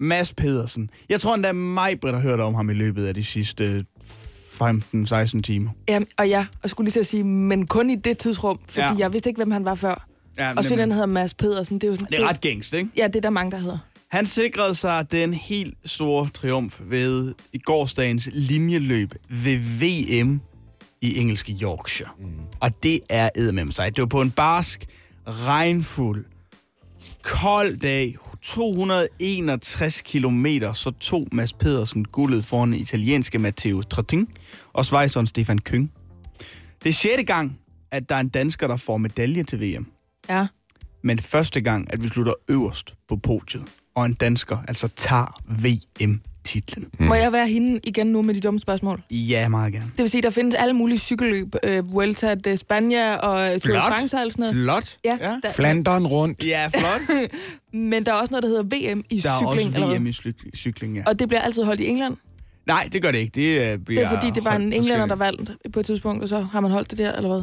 Mads Pedersen. Jeg tror endda mig, Britt, har hørt om ham i løbet af de sidste 15-16 timer. Ja, og ja, og skulle lige til at sige, men kun i det tidsrum, fordi Ja. jeg vidste ikke, hvem han var før. Ja, og så den hedder Mads Pedersen. Det er jo sådan, Det er ret gængst, ikke? Ja, det er der mange, der hedder. Han sikrede sig den helt store triumf ved i gårsdagens linjeløb ved VM i engelske Yorkshire. Mm. Og det er eddermem sig. Det var på en barsk, regnfuld, kold dag, 261 kilometer, så tog Mads Pedersen guldet foran italienske Matteo Trottin og svejseren Stefan Køng. Det er sjette gang, at der er en dansker, der får medalje til VM. Ja. Men første gang, at vi slutter øverst på podiet, og en dansker altså tager VM-titlen. Mm. Må jeg være hende igen nu med de dumme spørgsmål? Ja, meget gerne. Det vil sige, der findes alle mulige cykelløb. Øh, Vuelta de España og Tour de. France og sådan noget. Flot. Ja, ja. Der, Flanderen rundt. Ja, flot. men der er også noget, der hedder VM i Der er cykling. eller også VM i cyk- cykling, ja. Og det bliver altid holdt i England. Nej, det gør det ikke. Det, uh, bliver Det er fordi, det var en englænder, der vandt på et tidspunkt, og så har man holdt det der, eller hvad?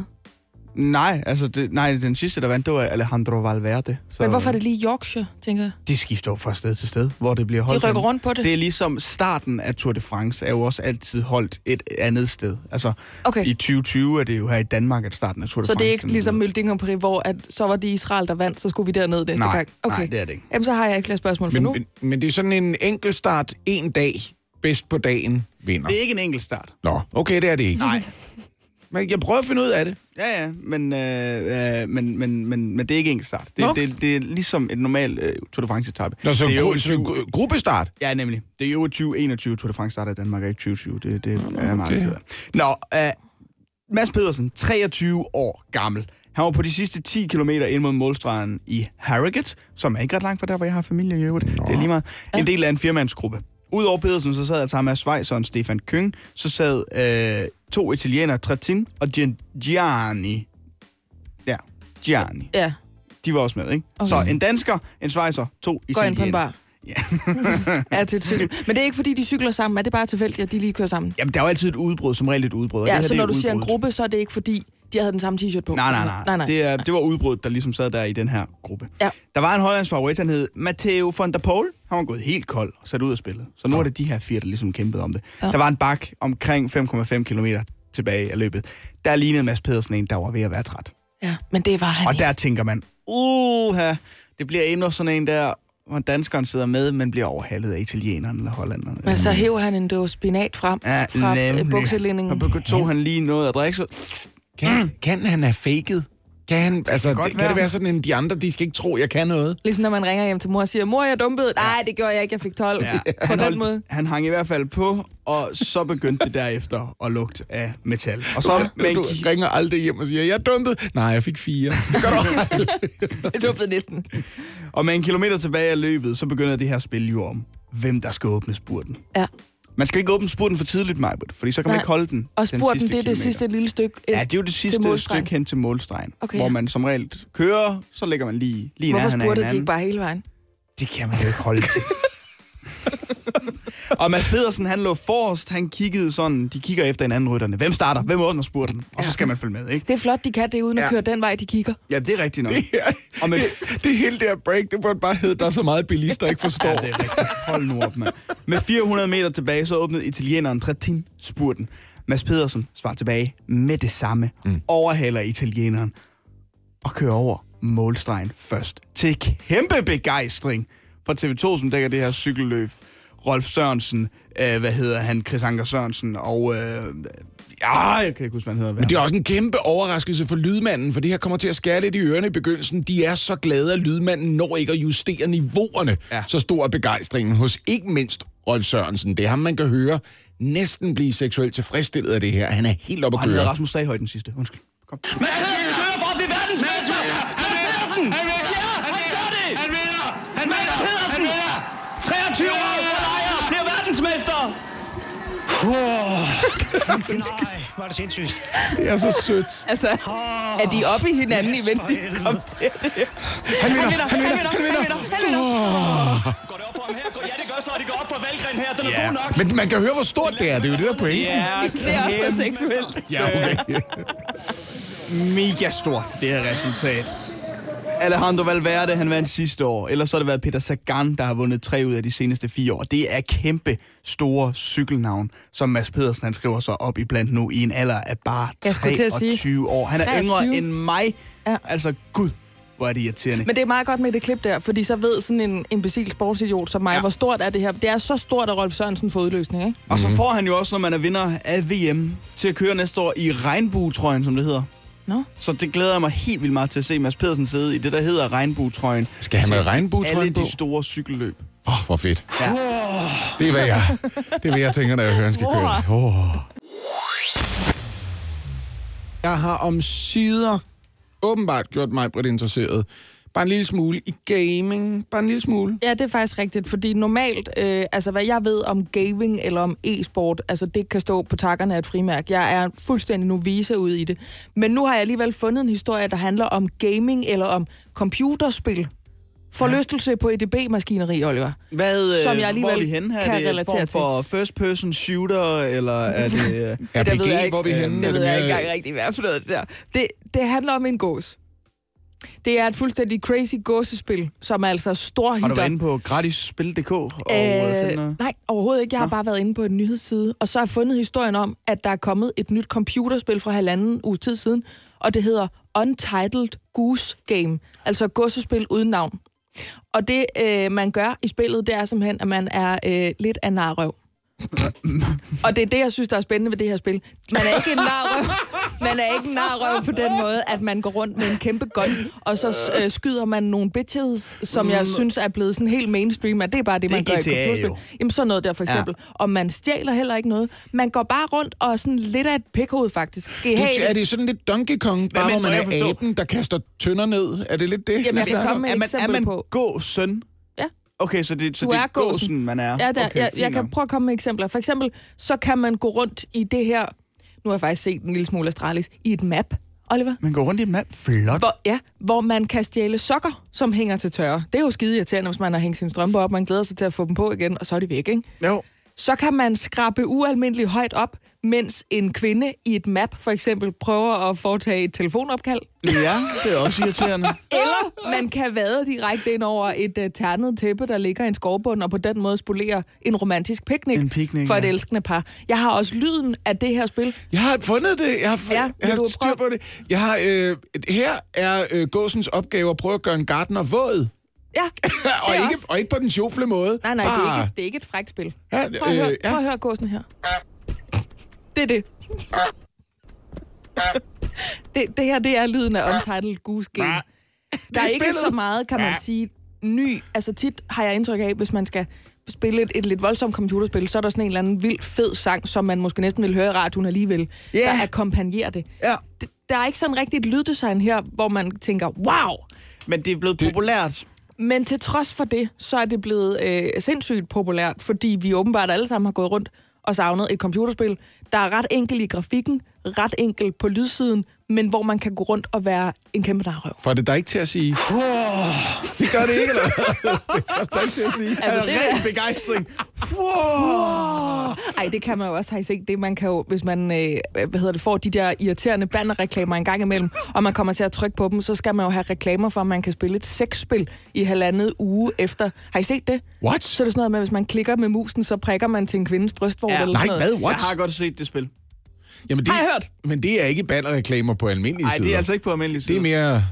Nej, altså det, nej, den sidste, der vandt, det var Alejandro Valverde. Så Men hvorfor er det lige Yorkshire, tænker jeg? De skifter jo fra sted til sted, hvor det bliver holdt. De rykker rundt på det. Det er ligesom starten af Tour de France er jo også altid holdt et andet sted. Altså, Okay. i 2020 er det jo her i Danmark, at starten af Tour de Så France... det er ikke ligesom Mølding og Paris, hvor at så var det Israel, der vandt, så skulle vi derned næste Nej, gang? Okay. nej, det er det ikke. Jamen, så har jeg ikke flere spørgsmål for Men, nu. men, men det er sådan en enkeltstart en dag, bedst på dagen, vinder. Det er ikke en enkelt start. Nå, okay, det er det ikke. Nej. Men jeg prøver at finde ud af det. Ja, ja, men, øh, øh, men, men, men, men det er ikke enkelt start. Det, Nå. det, det er ligesom et normalt øh, Tour de France-etappe. Nå, så, det er jo gru- så gru- gruppestart. Ja, nemlig. Det er jo 2021 Tour de France starter i Danmark, ikke 2020. Det, det er jeg meget ked af. Nå, øh, Mads Pedersen, 23 år gammel. Han var på de sidste 10 km ind mod målstregen i Harrogate, som er ikke ret langt fra der, hvor jeg har familie i øvrigt. Det er lige meget. En del af en firmandsgruppe. Udover Pedersen, så sad sammen med Schweizeren Stefan Køng, så sad øh, to italienere, Trettin og Gian- Gianni. Ja, Gianni. Ja, De var også med, ikke? Okay. Så en dansker, en svejser, to gå italienere. ind på en bar. Ja. Ja, til et cykel. Men det er ikke, fordi de cykler sammen. Er det bare tilfældigt, at de lige kører sammen? Jamen, der er jo altid et udbrud, som regel et udbrud. og det Ja, så når du siger en udbrud. gruppe, så er det ikke, fordi de havde den samme t-shirt på. Nej, nej, nej. nej, nej. Det, er, det var udbruddet, der ligesom sad der i den her gruppe. Ja. Der var en hollandsk favorit, han hed Matteo van der Poel. Han var gået helt kold og sat ud af spillet. Så nu er det de her fire, der ligesom kæmpede om det. Ja. Der var en bak omkring 5,5 km tilbage af løbet. Der lignede Mads Pedersen en, der var ved at være træt. Ja, men det var han Og ikke. der tænker man, uha, det bliver endnu sådan en der, hvor danskeren sidder med, men bliver overhalet af italienerne eller hollanderne. Men så hæver han en dåse spinat frem Ja, fra øh, nemlig. bukselinningen. Og tog han lige noget at drikke, så Kan, kan han have faked? Kan, han, altså, godt det, kan være. det være sådan, en de andre, de skal ikke tro, jeg kan noget? Ligesom når man ringer hjem til mor og siger, mor, jeg dumpede. Nej, det gjorde jeg ikke, jeg fik 12. Ja, På han, den måde. holdt, han hang i hvert fald på, og så begyndte det derefter at lugte af metal. Og så med en, du ringer aldrig hjem og siger, jeg dumpede. Nej, jeg fik fire. Det gør du. Jeg dumpede næsten. og med en kilometer tilbage af løbet, så begynder det her spil jo om, hvem der skal åbne spurten. Ja. Man skal ikke åbne spurten for tidligt, Majbert, fordi så kan man Nej. ikke holde den. Og den spurten, sidste det er det kilometer. sidste lille stykke Ja, det er jo det sidste stykke hen til målstregen, Okay, hvor ja. man som regel kører, så lægger man lige, lige Hvorfor nærheden af spurgte de hinanden. ikke bare hele vejen? Det kan man jo ikke holde til. og Mads Pedersen, han lå forrest, han kiggede sådan, de kigger efter hinanden rytterne. Hvem starter? Hvem åbner spurten? Og så skal man følge med, ikke? Det er flot, de kan det, uden at Ja. køre den vej, de kigger. Ja, det er rigtigt nok. Det, her, Og med, det, det hele der break, det burde bare hedde, der er så meget bilister, ikke forstår. ja, det er rigtigt. Hold nu op, mand. Med 400 meter tilbage, så åbnede italieneren Trettin spurten. Mads Pedersen svarer tilbage med det samme. Mm. Overhaler italieneren og kører over målstregen først. Til kæmpe begejstring for TV2, som dækker det her cykelløb. Rolf Sørensen, øh, hvad hedder han, Chris Anker Sørensen, og øh, ja, jeg kan ikke huske, hvad han hedder. Men det er også en kæmpe overraskelse for lydmanden, for det her kommer til at skære lidt i ørerne i begyndelsen. De er så glade, at lydmanden når ikke at justere niveauerne. Ja. Så stor er begejstringen hos ikke mindst Rolf Sørensen. Det er ham, man kan høre næsten blive seksuelt tilfredsstillet af det her. Han er helt oppe Og at han hedder køre. Rasmus Staghøj den sidste. Undskyld. Kom. Mads kører for at blive verdensmester! Han Pedersen! Han vinder! Ja, han gør det! Han Nej, var det sindssygt. Det er så sødt. Altså, er de oppe i hinanden, imens de kom til det? Han vinder, Han vinder, han vinder, han vinder, han vinder. Går det op på ham her? Ja, det gør så, og det går op på Valgren her. Den er Ja. god nok. Men man kan høre, hvor stort det er. Det er jo det, der er pointen. Det er også der seksuelt. Ja, okay. mega stort, det her resultat. Alejandro Valverde, han vandt sidste år. Ellers så har det været Peter Sagan, der har vundet tre ud af de seneste fire år. Det er kæmpe store cykelnavn, som Mads Pedersen han skriver sig op i blandt nu i en alder af bare Jeg skulle til at sige, 23 år. Han er 23. yngre end mig. Ja. Altså, gud, hvor er det irriterende. Men det er meget godt med det klip der, fordi så ved sådan en imbecil sportsidiot som mig, Ja. hvor stort er det her. Det er så stort, at Rolf Sørensen får udløsning, ikke? Og så får han jo også, når man er vinder af VM, til at køre næste år i regnbuetrøjen, som det hedder. Nå. Så det glæder jeg mig helt vildt meget til at se Mads Pedersen sidde i det, der hedder regnbuetrøjen. Skal han med Alle regnbuetrøjen på? de store cykelløb. Åh, oh, hvor fedt. Ja. Det er, hvad jeg, det er, hvad jeg tænker, når jeg hører, han skal køre. Oh. Jeg har om sider åbenbart gjort mig bredt interesseret. Bare en lille smule i gaming. Bare en lille smule. Ja, det er faktisk rigtigt, fordi normalt, øh, altså hvad jeg ved om gaming eller om e-sport, altså det kan stå på takkerne af et frimærk. Jeg er fuldstændig novice ud i det. Men nu har jeg alligevel fundet en historie, der handler om gaming eller om computerspil. Forlystelse på EDB-maskineri, Oliver. Hvad, Som øh, jeg alligevel hvor er vi henne her? kan er det form for first-person shooter, eller er det... øh, Det ved jeg RPG, ikke. hvor vi henne? Det Er ved jeg ikke engang rigtig, hvad for noget, det der. Det, det handler om en gås. Det er et fuldstændig crazy gåsespil, som er altså stor Har du været inde på gratisspil.dk? Og, øh, finde noget? nej, overhovedet ikke. Jeg har Nå. bare været inde på en nyhedsside, og så har jeg fundet historien om, at der er kommet et nyt computerspil fra halvanden uge tid siden, og det hedder Untitled Goose Game, altså gåsespil uden navn. Og det, øh, man gør i spillet, det er simpelthen, at man er øh, lidt af narrøv. Og det er det, jeg synes, der er spændende ved det her spil. Man er ikke en narrøv. Man er ikke en narrøv på den måde, at man går rundt med en kæmpe gun, og så øh, skyder man nogle bitches, som jeg synes er blevet sådan helt mainstream, at det er bare det, Det man gør i GTA computerspil. jo. Jamen sådan noget der for eksempel. Ja. Og man stjæler heller ikke noget. Man går bare rundt og er sådan lidt af et pikhoved faktisk. Skal I have Det, er det sådan lidt Donkey Kong, bare men hvor man er aben, der kaster tønder ned? Er det lidt det? Jamen, jeg om? komme med er man, er man på. gåsøn? Okay, så det, så Du det er gåsen. gåsen, man er? Ja, der, okay, jeg, jeg kan prøve at komme med eksempler. For eksempel, så kan man gå rundt i det her, nu har jeg faktisk set en lille smule Astralis, i et map, Oliver. Man går rundt i et mand. Flot. Hvor, ja, hvor man kan stjæle sokker, som hænger til tørre. Det er jo skide irriterende, hvis man har hængt sine strømper op. Man glæder sig til at få dem på igen, og så er de væk, ikke? Jo. Så kan man skrabe ualmindeligt højt op, mens en kvinde i et map for eksempel prøver at foretage et telefonopkald. Ja, det er også irriterende. Eller man kan vade direkte ind over et uh, ternet tæppe, der ligger i en skovbund, og på den måde spolere en romantisk picnic, En picnic, for et ja. elskende par. Jeg har også lyden af det her spil. Jeg har fundet det. Jeg har, Ja, jeg har du styr prøve- på det. Jeg har, øh, her er øh, gåsens opgave at prøve at gøre en gartner våd. Ja, og, ikke, også- og ikke på den sjofle måde. Nej, nej, det er, Bare- ikke, det er ikke et frækt spil. Ja, Prøv at, høre, øh, ja. prøv at høre gåsen her. Det er det. det. Det her, det er lyden af Untitled Goose Game. Der er Det er ikke så meget, kan man sige, ny. Altså tit har jeg indtryk af, hvis man skal spille et, et lidt voldsomt computerspil, så er der sådan en eller anden vild fed sang, som man måske næsten vil høre i radioen alligevel, Ja. der akkompagnerer det. Ja. det. Der er ikke sådan rigtigt et lyddesign her, hvor man tænker, wow! Men det er blevet populært. Men til trods for det, så er det blevet øh, sindssygt populært, fordi vi åbenbart alle sammen har gået rundt og savnet et computerspil, der er ret enkel i grafikken, ret enkelt på lydsiden, men hvor man kan gå rundt og være en kæmpe narrøv. Får det dig ikke til at sige, det gør det ikke, eller hvad? Det gør det ikke til at sige. Altså, det ren begejstring. Ej, det kan man jo også have set. Det man kan jo, hvis man øh, hvad hedder det, får de der irriterende bannerreklamer en gang imellem, og man kommer til at trykke på dem, så skal man jo have reklamer for, at man kan spille et sexspil i halvandet uge efter. Har I set det? What? Så er det sådan noget med, at hvis man klikker med musen, så prikker man til en kvindes brystvorte Ja, eller Nej, sådan noget. hvad? What? Jeg har godt set det spil. Jamen, det, Har jeg hørt? Men det er ikke bannerreklamer på almindelige Nej, sider. det er altså ikke på almindelig Det side. er mere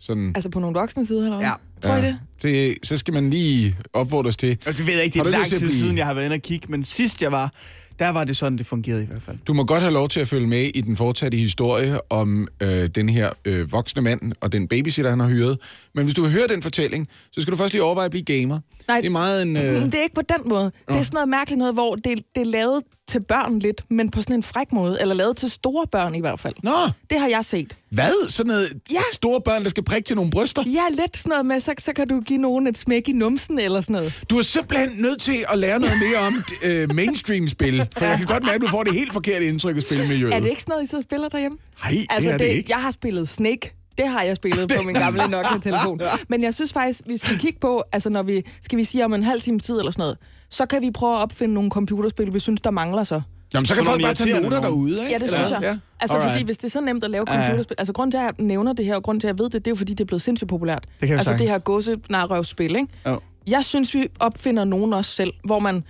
sådan... Altså på nogle voksne sider, eller hvad? Ja. Tror I det? det? Så skal man lige opfordres til. Og det ved jeg ikke, det er lang tid blive- siden, jeg har været inde og kigge, men sidst jeg var, der var det sådan, det fungerede i hvert fald. Du må godt have lov til at følge med i den fortsatte historie om øh, den her øh, voksne mand og den babysitter, han har hyret. Men hvis du vil høre den fortælling, så skal du først lige overveje at blive gamer. Nej. Det er meget en... Øh. Det er ikke på den måde. Det er sådan noget mærkeligt noget, hvor det, det er lavet til børn lidt, men på sådan en fræk måde. Eller lavet til store børn i hvert fald. Nå, Det har jeg set. hvad? Sådan noget Ja. store børn, der skal prikke til nogle bryster? Ja, lidt sådan noget med så, så kan du give nogen et smæk i numsen eller sådan noget. Du er simpelthen nødt til at lære noget mere om øh, mainstream-spil, for jeg kan godt mærke, at du får det helt forkerte indtryk af spilmiljøet. Er det ikke sådan noget, I sidder og spiller derhjemme? Nej, det Altså, er det ikke. Jeg har spillet Snake. Det har jeg spillet på min gamle Nokia-telefon. Men jeg synes faktisk, vi skal kigge på, altså når vi, skal vi sige om en halv times tid eller sådan noget, så kan vi prøve at opfinde nogle computerspil, vi synes, der mangler så. Jamen, så kan Sådan folk bare tage noter nogen. derude, ikke? Ja, det Eller- synes jeg. Ja. Altså, Alright. fordi hvis det er så nemt at lave computerspil... Altså, grund til, at jeg nævner det her, og grund til, at jeg ved det, det er jo, fordi det er blevet sindssygt populært. Det kan altså, det sagtens. her gåse spil ikke? Jo. Jeg synes, vi opfinder nogen også selv, hvor man...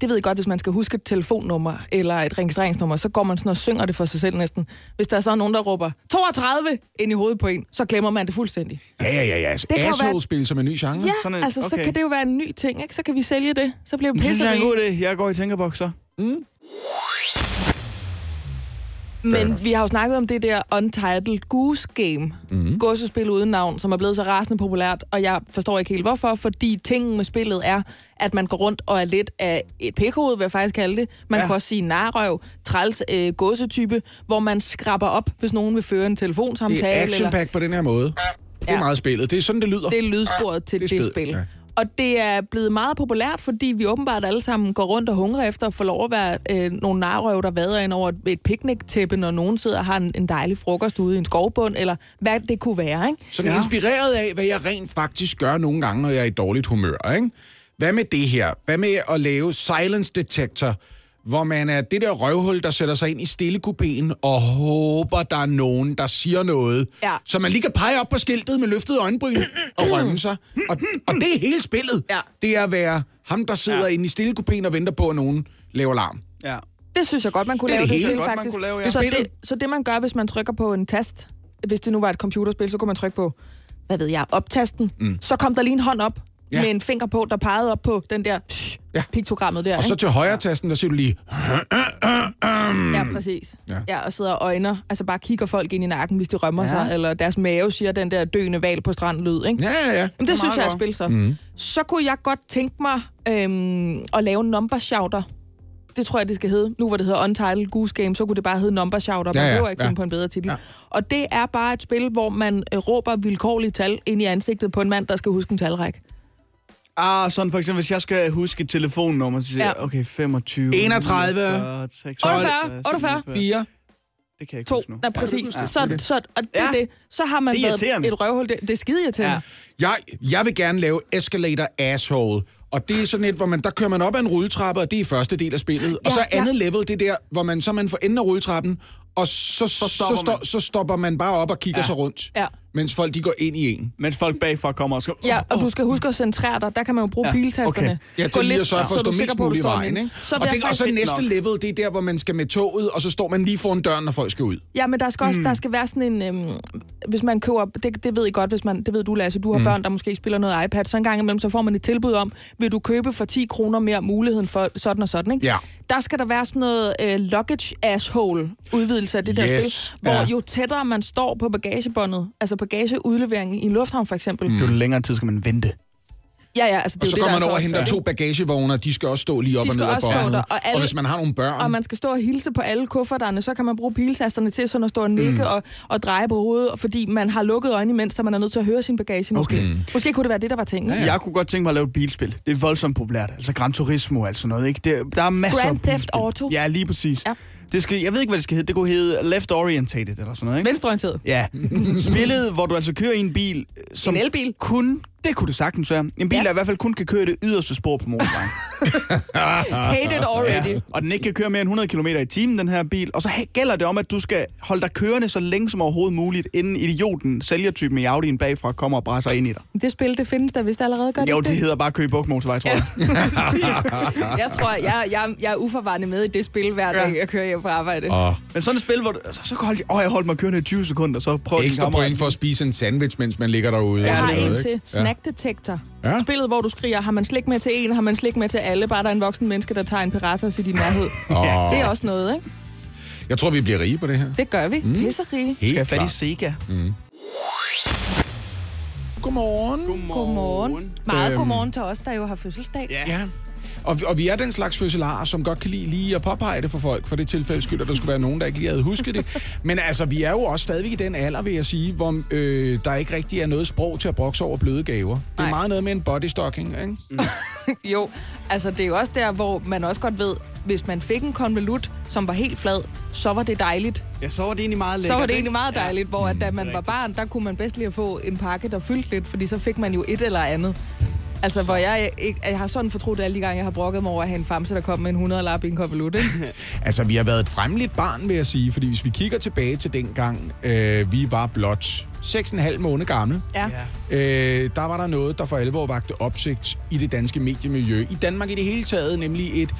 Det ved jeg godt, hvis man skal huske et telefonnummer eller et registreringsnummer, så går man sådan og synger det for sig selv næsten. Hvis der er så nogen, der råber 32 ind i hovedet på en, så glemmer man det fuldstændig. Ja, ja, ja. ja. kan jo være- Asshole-spil som en ny genre. Ja, Sådan en- altså, så okay. kan det jo være en ny ting, ikke? Så kan vi sælge det. Så bliver vi Det synes jeg er en god idé. Jeg går i tænkerboks så. Men vi har jo snakket om det der Untitled Goose Game, mm. gåsespil uden navn, som er blevet så rasende populært, og jeg forstår ikke helt hvorfor, fordi tingen med spillet er, at man går rundt og er lidt af et pikhoved, vil jeg faktisk kalde det. Man Ja. kan også sige narrøv, træls øh, gåsetype, hvor man skraber op, hvis nogen vil føre en telefonsamtale. Det er eller, action på den her måde. Det er Ja. meget spillet. Det er sådan, det lyder. det er lydsporet til Det det, spil. ja. Og det er blevet meget populært, fordi vi åbenbart alle sammen går rundt og hungrer efter at få lov at være øh, nogle narrøv, der vader ind over et, et picnic-tæppe, når nogen sidder og har en, en dejlig frokost ude i en skovbund, eller hvad det kunne være, ikke? Sådan Ja. inspireret af, hvad jeg rent faktisk gør nogle gange, når jeg er i dårligt humør. Ikke? Hvad med det her? Hvad med at lave silence detector, hvor man er det der røvhul, der sætter sig ind i stillekupéen og håber, der er nogen, der siger noget. Ja. Så man lige kan pege op på skiltet med løftede øjenbryn og rømme sig. Og, og det er hele spillet. Ja. Det er at være ham, der sidder ja. Inde i stillekupéen og venter på, at nogen laver larm. Ja. Det synes jeg godt, man kunne Det lave det det, hele spil, godt, man faktisk. kunne lave, ja. så, det, så det, man gør, hvis man trykker på en tast, hvis det nu var et computerspil, så kunne man trykke på, hvad ved jeg, optasten. Mm. Så kom der lige en hånd op Ja. med en finger på, der pegede op på den der shh, Ja. piktogrammet der. Og så ikke? til højre tasten, der siger du lige... Ja, præcis. Ja. Ja. og sidder og øjner, altså bare kigger folk ind i nakken, hvis de rømmer Ja. sig, eller deres mave siger den der døende val på stranden lyd, ikke? Ja, ja, ja. Jamen, det, det synes jeg er et spil så. Mm. Så kunne jeg godt tænke mig øhm, at lave number shouter. Det tror jeg, det skal hedde. Nu hvor det hedder Untitled Goose Game, så kunne det bare hedde number shouter. Man Ja, ja, ja, behøver ikke ja. finde på en bedre titel. Ja. Og det er bare et spil, hvor man øh, råber vilkårlige tal ind i ansigtet på en mand, der skal huske en talræk. Ah, sådan for eksempel, hvis jeg skal huske et telefonnummer, så siger jeg, Ja. okay, 25... 31, 49, 46, 48, 48. 4. Det kan jeg ikke To, huske nu. ja, præcis. Ja. Ja, så, så, og det, Ja. ja. det, så har man Det været et røvhul. Det, det er skide irriterende. Ja. Ja. Jeg, jeg vil gerne lave Escalator Asshole. Og det er sådan et, hvor man, der kører man op ad en rulletrappe, og det er første del af spillet. og Ja, så ja. andet level, det er der, hvor man så man for enden af rulletrappen, og så, så, stopper så, man. så stopper man bare op og kigger ja. sig rundt, Ja. mens folk de går ind i en. Mens folk bagfra kommer og skal... Ja, og du skal huske at centrere dig. Der kan man jo bruge Ja, piltasterne. okay. Ja, til lige at sørge for at så stå er mest på, at du muligt i vejen. Ikke? Så og, det, jeg og så næste nok. level, det er der, hvor man skal med toget, og så står man lige foran døren, når folk skal ud. Ja, men der skal også Hmm. der skal være sådan en... Øhm, hvis man køber... Det, det ved I godt, hvis man... Det ved du, Lasse. Du har børn, der måske spiller noget iPad. Så en gang imellem, så får man et tilbud om, vil du købe for 10 kroner mere muligheden for sådan og sådan, ikke? Ja. Der skal der være sådan noget øh, luggage asshole udvidelse af det der Yes. spil, hvor Ja. jo tættere man står på bagagebåndet, altså bagageudleveringen i en lufthavn for eksempel. Mm. Jo længere tid skal man vente. Ja, ja, altså det Og så går man er over og henter to bagagevogne, og de skal også stå lige op De og ned ad båndet. og alle- og hvis man har nogle børn... Og man skal stå og hilse på alle kufferterne, så kan man bruge piltasterne til sådan at stå og nikke mm. og, og dreje på hovedet, fordi man har lukket øjnene imens, så man er nødt til at høre sin bagage måske. Okay. Måske kunne det være det, der var tingen. Ja, Ja. Jeg kunne godt tænke mig at lave et bilspil. Det er voldsomt populært. Altså Gran Turismo og sådan noget, ikke? Det, der er masser Grand af Theft. Auto. Ja, lige præcis. Ja. Det skal, jeg ved ikke, hvad det skal hedde. Det kunne hedde Left Orientated eller sådan noget, ikke? Venstreorienteret. Ja. Spillet, hvor du altså kører i en bil, øh, som En elbil? kun... Det kunne det sagtens være. En bil, Ja. der i hvert fald kun kan køre det yderste spor på motorvejen. Hate it already. Ja. Og den ikke kan køre mere end 100 km i timen, den her bil. Og så gælder det om, at du skal holde dig kørende så længe som overhovedet muligt, inden idioten, sælgertypen i Audi'en bagfra, kommer og brænder ind i dig. Det spil, det findes der vist allerede godt. Jo, det hedder bare Køge Buk Motorvej, tror jeg. Jeg tror, jeg, jeg, jeg er uforvarende med i det spil hver dag, jeg kører hjem fra arbejde. Og Men sådan et spil, hvor du, så, så kan holde, åh, jeg holdt mig kørende i 20 sekunder, så prøv din ekstra point for at spise en sandwich, mens man ligger derude. Og sådan noget, en ikke? til. Snack Detector. Ja. Ja. Spillet, hvor du skriger, har man slik med til en, har man slik med til alle, bare der er en voksen menneske, der tager en piratas i din nærhed. Åh. Det er også noget, ikke? Jeg tror, vi bliver rige på det her. Det gør vi. Mm. Pisserige. Helt Skal jeg fat i. Sega? Godmorgen. Godmorgen. Meget Øhm. godmorgen til os, der jo har fødselsdag. Ja. Ja. Og, og vi er den slags fødselarer, som godt kan lide lige at påpege det for folk, for det tilfælde skyld, at der skulle være nogen, der ikke lige havde husket det. Men altså, vi er jo også stadigvæk i den alder, vil jeg sige, hvor øh, der ikke rigtig er noget sprog til at brokse over bløde gaver. Det er Nej. meget noget med en bodystocking, ikke? Jo, altså det er jo også der, hvor man også godt ved, hvis man fik en konvolut, som var helt flad, så var det dejligt. Ja, så var det egentlig meget lækkert. Så var det egentlig meget dejligt, hvor at da man var barn, der kunne man bedst lige at få en pakke, der fyldte lidt, fordi så fik man jo et eller andet. Altså, hvor jeg, ikke, jeg har sådan fortrudt alle de gange, jeg har brokket mig over at have en famse, der kom med en 100 lap i en konvolut? Altså, vi har været et fremmeligt barn, vil jeg sige, fordi hvis vi kigger tilbage til dengang, øh, vi var blot 6,5 måneder gamle, Ja. Øh, der var der noget, der for alvor vagte opsigt i det danske mediemiljø. I Danmark i det hele taget, nemlig et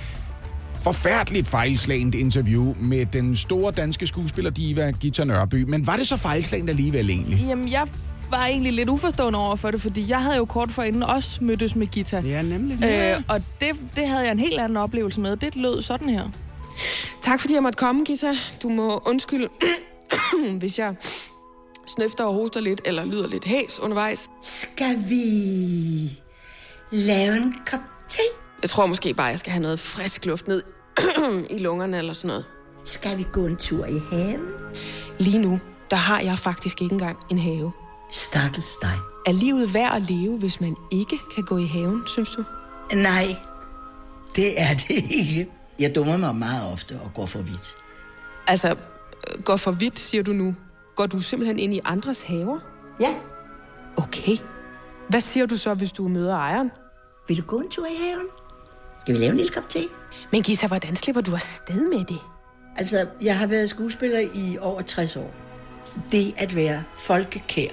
forfærdeligt fejlslagent interview med den store danske skuespillerdiva Gita Nørby. Men var det så fejlslagent alligevel egentlig? Jamen, jeg var egentlig lidt uforstående over for det, fordi jeg havde jo kort forinden også mødtes med Gita. Ja, nemlig. Øh, og det, det havde jeg en helt anden oplevelse med. Det lød sådan her. Tak fordi jeg måtte komme, Gita. Du må undskylde, hvis jeg snøfter og hoster lidt, eller lyder lidt hæs undervejs. Skal vi lave en kop te? Jeg tror måske bare, jeg skal have noget frisk luft ned i lungerne eller sådan noget. Skal vi gå en tur i haven? Lige nu, der har jeg faktisk ikke engang en have. Stakkels dig. Er livet værd at leve, hvis man ikke kan gå i haven, synes du? Nej, det er det ikke. Jeg dummer mig meget ofte og går for vidt. Altså, øh, går for vidt, siger du nu. Går du simpelthen ind i andres haver? Ja, Okay. Hvad siger du så, hvis du møder ejeren? vil du gå en tur i haven? Skal vi lave en lille kop te? Men Gita, hvordan slipper du afsted med det? Altså, jeg har været skuespiller i over 60 år. Det at være folkekær,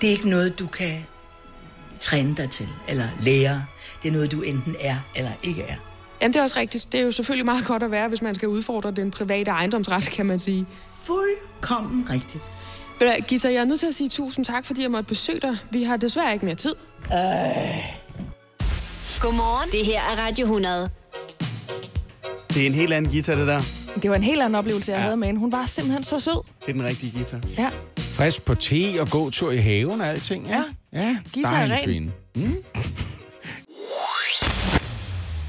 det er ikke noget, du kan træne dig til eller lære. Det er noget, du enten er eller ikke er. Jamen, det er også rigtigt. Det er jo selvfølgelig meget godt at være, hvis man skal udfordre den private ejendomsret, kan man sige. Fuldkommen rigtigt. Gita, jeg er nødt til at sige tusind tak, fordi jeg måtte besøge dig. Vi har desværre ikke mere tid. Godmorgen. Det her er Radio 100. Det er en helt anden guitar, det der. Det var en helt anden oplevelse, jeg ja. havde med hende. Hun var simpelthen så sød. Det er den rigtige guitar. Ja. Frisk på te og gå tur i haven og alting. Ja, ja Gita er dejlig ren. kvinde.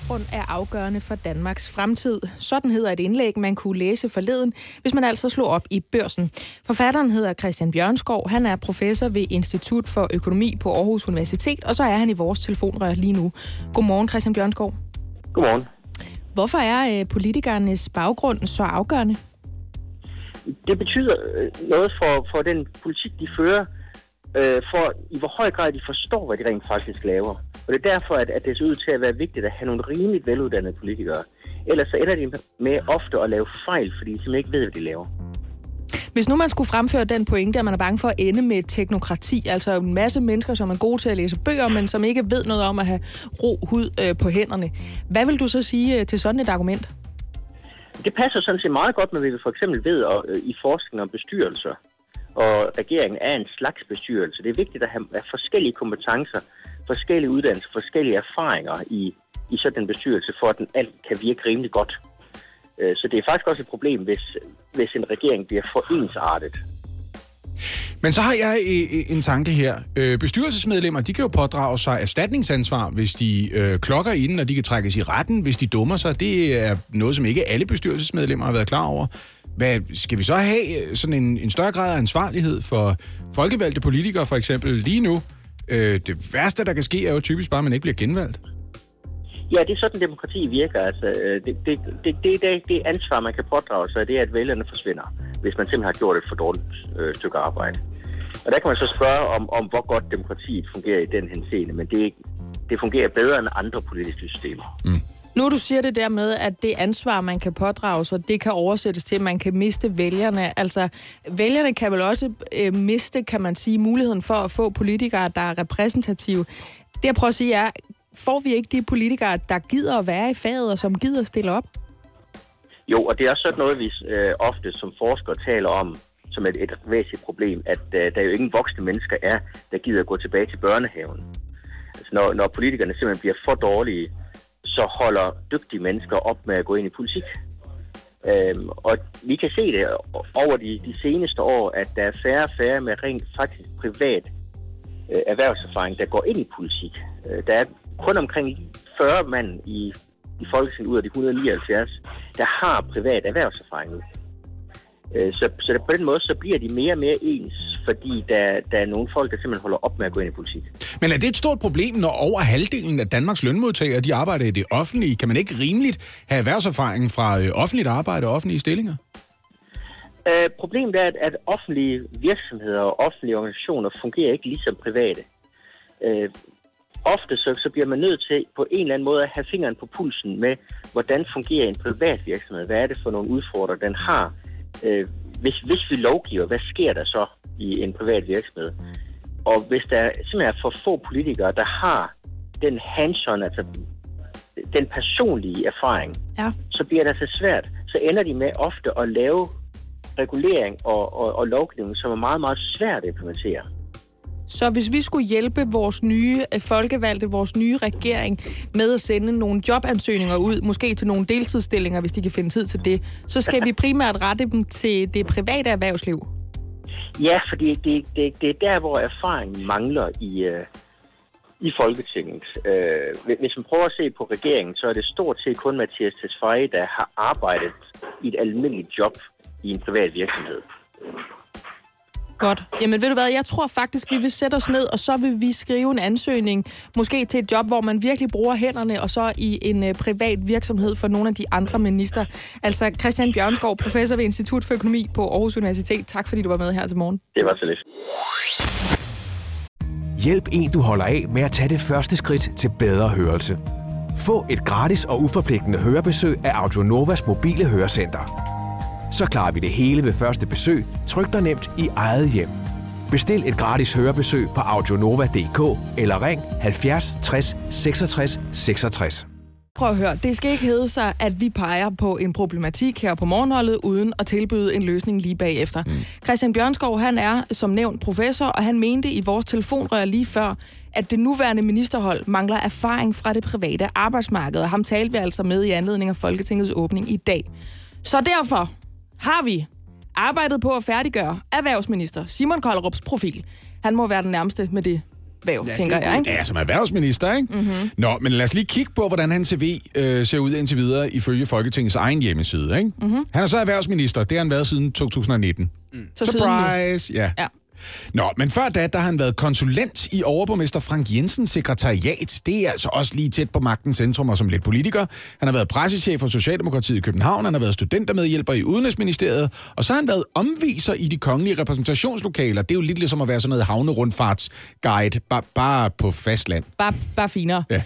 grund er afgørende for Danmarks fremtid. Sådan hedder et indlæg, man kunne læse forleden, hvis man altså slog op i børsen. Forfatteren hedder Christian Bjørnskov. Han er professor ved Institut for Økonomi på Aarhus Universitet, og så er han i vores telefonrør lige nu. Godmorgen, Christian Bjørnskov. Godmorgen. Hvorfor er øh, politikernes baggrund så afgørende? Det betyder øh, noget for, for den politik, de fører, øh, for i hvor høj grad de forstår, hvad de rent faktisk laver. Og det er derfor, at, at det ser ud til at være vigtigt at have nogle rimeligt veluddannede politikere. Ellers så ender de med ofte at lave fejl, fordi de simpelthen ikke ved, hvad de laver. Hvis nu man skulle fremføre den pointe, at man er bange for at ende med teknokrati, altså en masse mennesker, som er gode til at læse bøger, men som ikke ved noget om at have ro hud øh, på hænderne. Hvad vil du så sige øh, til sådan et argument? Det passer sådan set meget godt med, hvad vi for eksempel ved og, øh, i forskning om bestyrelser. Og regeringen er en slags bestyrelse. Det er vigtigt at have, forskellige kompetencer, forskellige uddannelser, forskellige erfaringer i, i sådan en bestyrelse, for at den alt kan virke rimelig godt. Øh, så det er faktisk også et problem, hvis, hvis en regering bliver for ensartet. Men så har jeg øh, øh, en tanke her. Øh, bestyrelsesmedlemmer, de kan jo pådrage sig erstatningsansvar, hvis de øh, klokker inden, og de kan trækkes i retten, hvis de dummer sig. Det er noget, som ikke alle bestyrelsesmedlemmer har været klar over. Hvad, skal vi så have øh, sådan en, en større grad af ansvarlighed for folkevalgte politikere, for eksempel lige nu? Øh, det værste, der kan ske, er jo typisk bare, at man ikke bliver genvalgt. Ja, det er sådan, demokrati virker. Altså, øh, det, det, det, det, det, det ansvar, man kan pådrage sig, det er, at vælgerne forsvinder, hvis man simpelthen har gjort et for dårligt øh, stykke arbejde. Og der kan man så spørge om, om, hvor godt demokratiet fungerer i den henseende, men det, det fungerer bedre end andre politiske systemer. Mm. Nu du siger det der med, at det ansvar, man kan pådrage sig, det kan oversættes til, at man kan miste vælgerne. Altså, vælgerne kan vel også øh, miste, kan man sige, muligheden for at få politikere, der er repræsentative. Det jeg prøver at sige er, får vi ikke de politikere, der gider at være i faget, og som gider at stille op? Jo, og det er også sådan noget, vi øh, ofte som forskere taler om, som et, et væsentligt problem, at øh, der jo ingen voksne mennesker er, der gider at gå tilbage til børnehaven. Altså, når, når politikerne simpelthen bliver for dårlige, så holder dygtige mennesker op med at gå ind i politik. Øhm, og vi kan se det over de, de seneste år, at der er færre og færre med rent faktisk privat øh, erhvervserfaring, der går ind i politik. Øh, der er kun omkring 40 mand i, i Folketinget ud af de 179, der har privat erhvervserfaring nu. Øh, Så, så på den måde, så bliver de mere og mere ens, fordi der, der er nogle folk, der simpelthen holder op med at gå ind i politik. Men er det et stort problem, når over halvdelen af Danmarks lønmodtagere, de arbejder i det offentlige? Kan man ikke rimeligt have erhvervserfaring fra øh, offentligt arbejde og offentlige stillinger? Øh, problemet er, at, at offentlige virksomheder og offentlige organisationer fungerer ikke ligesom private. Øh, ofte så, så bliver man nødt til på en eller anden måde at have fingeren på pulsen med, hvordan fungerer en privat virksomhed? Hvad er det for nogle udfordringer, den har? Øh, hvis, hvis vi lovgiver, hvad sker der så i en privat virksomhed? Og hvis der simpelthen er for få politikere, der har den hands-on, altså den personlige erfaring, Ja. så bliver det altså svært. Så ender de med ofte at lave regulering og, og, og lovgivning, som er meget, meget svært at implementere. Så hvis vi skulle hjælpe vores nye øh, folkevalgte, vores nye regering med at sende nogle jobansøgninger ud, måske til nogle deltidsstillinger, hvis de kan finde tid til det, så skal vi primært rette dem til det private erhvervsliv. Ja, fordi det, det, det er der, hvor erfaringen mangler i, øh, i Folketinget. Øh, hvis man prøver at se på regeringen, så er det stort set kun Mathias Tesfaye, der har arbejdet i et almindeligt job i en privat virksomhed. Godt. Jamen ved du hvad, jeg tror faktisk, vi vil sætte os ned, og så vil vi skrive en ansøgning, måske til et job, hvor man virkelig bruger hænderne, og så i en øh, privat virksomhed for nogle af de andre minister. Altså Christian Bjørnskov, professor ved Institut for Økonomi på Aarhus Universitet. Tak fordi du var med her til morgen. Det var så lidt. Hjælp en, du holder af med at tage det første skridt til bedre hørelse. Få et gratis og uforpligtende hørebesøg af Audionovas mobile hørecenter. Så klarer vi det hele ved første besøg, tryk dig nemt i eget hjem. Bestil et gratis hørebesøg på audionova.dk eller ring 70 60 66 66. Prøv at høre, det skal ikke hedde sig, at vi peger på en problematik her på morgenholdet, uden at tilbyde en løsning lige bagefter. Mm. Christian Bjørnskov, han er som nævnt professor, og han mente i vores telefonrør lige før, at det nuværende ministerhold mangler erfaring fra det private arbejdsmarked, og ham talte vi altså med i anledning af Folketingets åbning i dag. Så derfor har vi arbejdet på at færdiggøre erhvervsminister Simon Kollerups profil. Han må være den nærmeste med det væv, ja, tænker jeg. Ikke? Ja, som erhvervsminister, ikke? Mm-hmm. Nå, men lad os lige kigge på, hvordan hans CV øh, ser ud indtil videre ifølge Folketingets egen hjemmeside, ikke? Mm-hmm. Han er så erhvervsminister, det har han været siden 2019. Mm. Så siden nu. Surprise! Ja. Ja. Nå, men før da, der har han været konsulent i overborgmester Frank Jensens sekretariat. Det er altså også lige tæt på magtens centrum og som lidt politiker. Han har været pressechef for Socialdemokratiet i København, han har været studentermedhjælper i Udenrigsministeriet, og så har han været omviser i de kongelige repræsentationslokaler. Det er jo lidt ligesom at være sådan noget havnerundfartsguide, bare, bare på fastland. Bare, bare finere. Ja.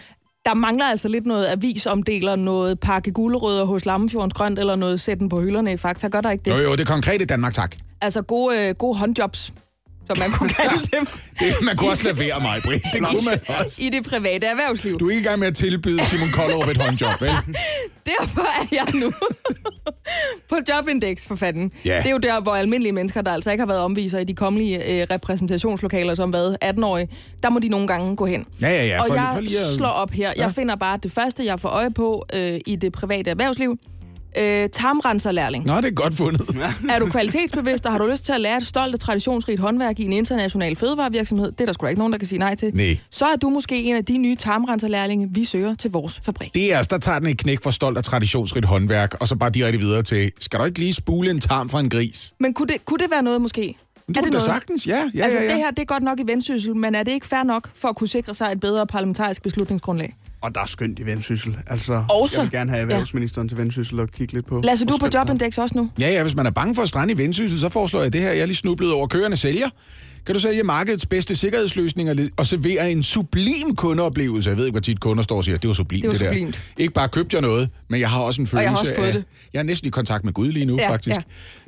Der mangler altså lidt noget avisomdeler, noget pakke gulerødder hos Lammefjordens Grønt, eller noget sætten på hylderne i Fakta. Gør der ikke det? Jo, jo, det er konkret i Danmark, tak. Altså gode, øh, gode håndjobs, som man kunne kalde dem, Det, man kunne også lade være mig, Britt. Det kunne man også. i det private erhvervsliv. Du er ikke i gang med at tilbyde Simon Koldrup et håndjob, vel? Derfor er jeg nu på Jobindex for fanden. Ja. Det er jo der, hvor almindelige mennesker, der altså ikke har været omviser i de kongelige øh, repræsentationslokaler som hvad, 18-årige, der må de nogle gange gå hen. Ja, ja, ja. og For- jeg for lige at- slår op her. Jeg finder bare det første, jeg får øje på øh, i det private erhvervsliv. Øh, tarmrenserlærling. Nå, det er godt fundet. Er du kvalitetsbevidst, og har du lyst til at lære et stolt og traditionsrigt håndværk i en international fødevarevirksomhed? Det er der sgu da ikke nogen, der kan sige nej til. Nej. Så er du måske en af de nye tarmrenserlærlinge, vi søger til vores fabrik. Det er altså, der tager den et knæk for stolt og traditionsrigt håndværk, og så bare direkte videre til, skal du ikke lige spule en tarm fra en gris? Men kunne det, kunne det være noget måske? Men er det noget? sagtens, ja. ja, altså, ja, ja. det her det er godt nok i vendsyssel, men er det ikke fair nok for at kunne sikre sig et bedre parlamentarisk beslutningsgrundlag? Og der er skønt i Vendsyssel. Altså, Også? jeg vil gerne have erhvervsministeren ja. til Vendsyssel og kigge lidt på. Lasse, du er på. Jobindex også nu. Ja, ja, hvis man er bange for at strande i vendsyssel, så foreslår jeg det her. Jeg er lige snublet over kørende sælger. Kan du sælge markedets bedste sikkerhedsløsninger og servere en sublim kundeoplevelse? Jeg ved ikke, hvor tit kunder står og siger, det var sublimt Det var det, der. sublimt. Ikke bare købte jeg noget, men jeg har også en følelse jeg har også fået af... det. Jeg er næsten i kontakt med Gud lige nu, Ja, faktisk. ja.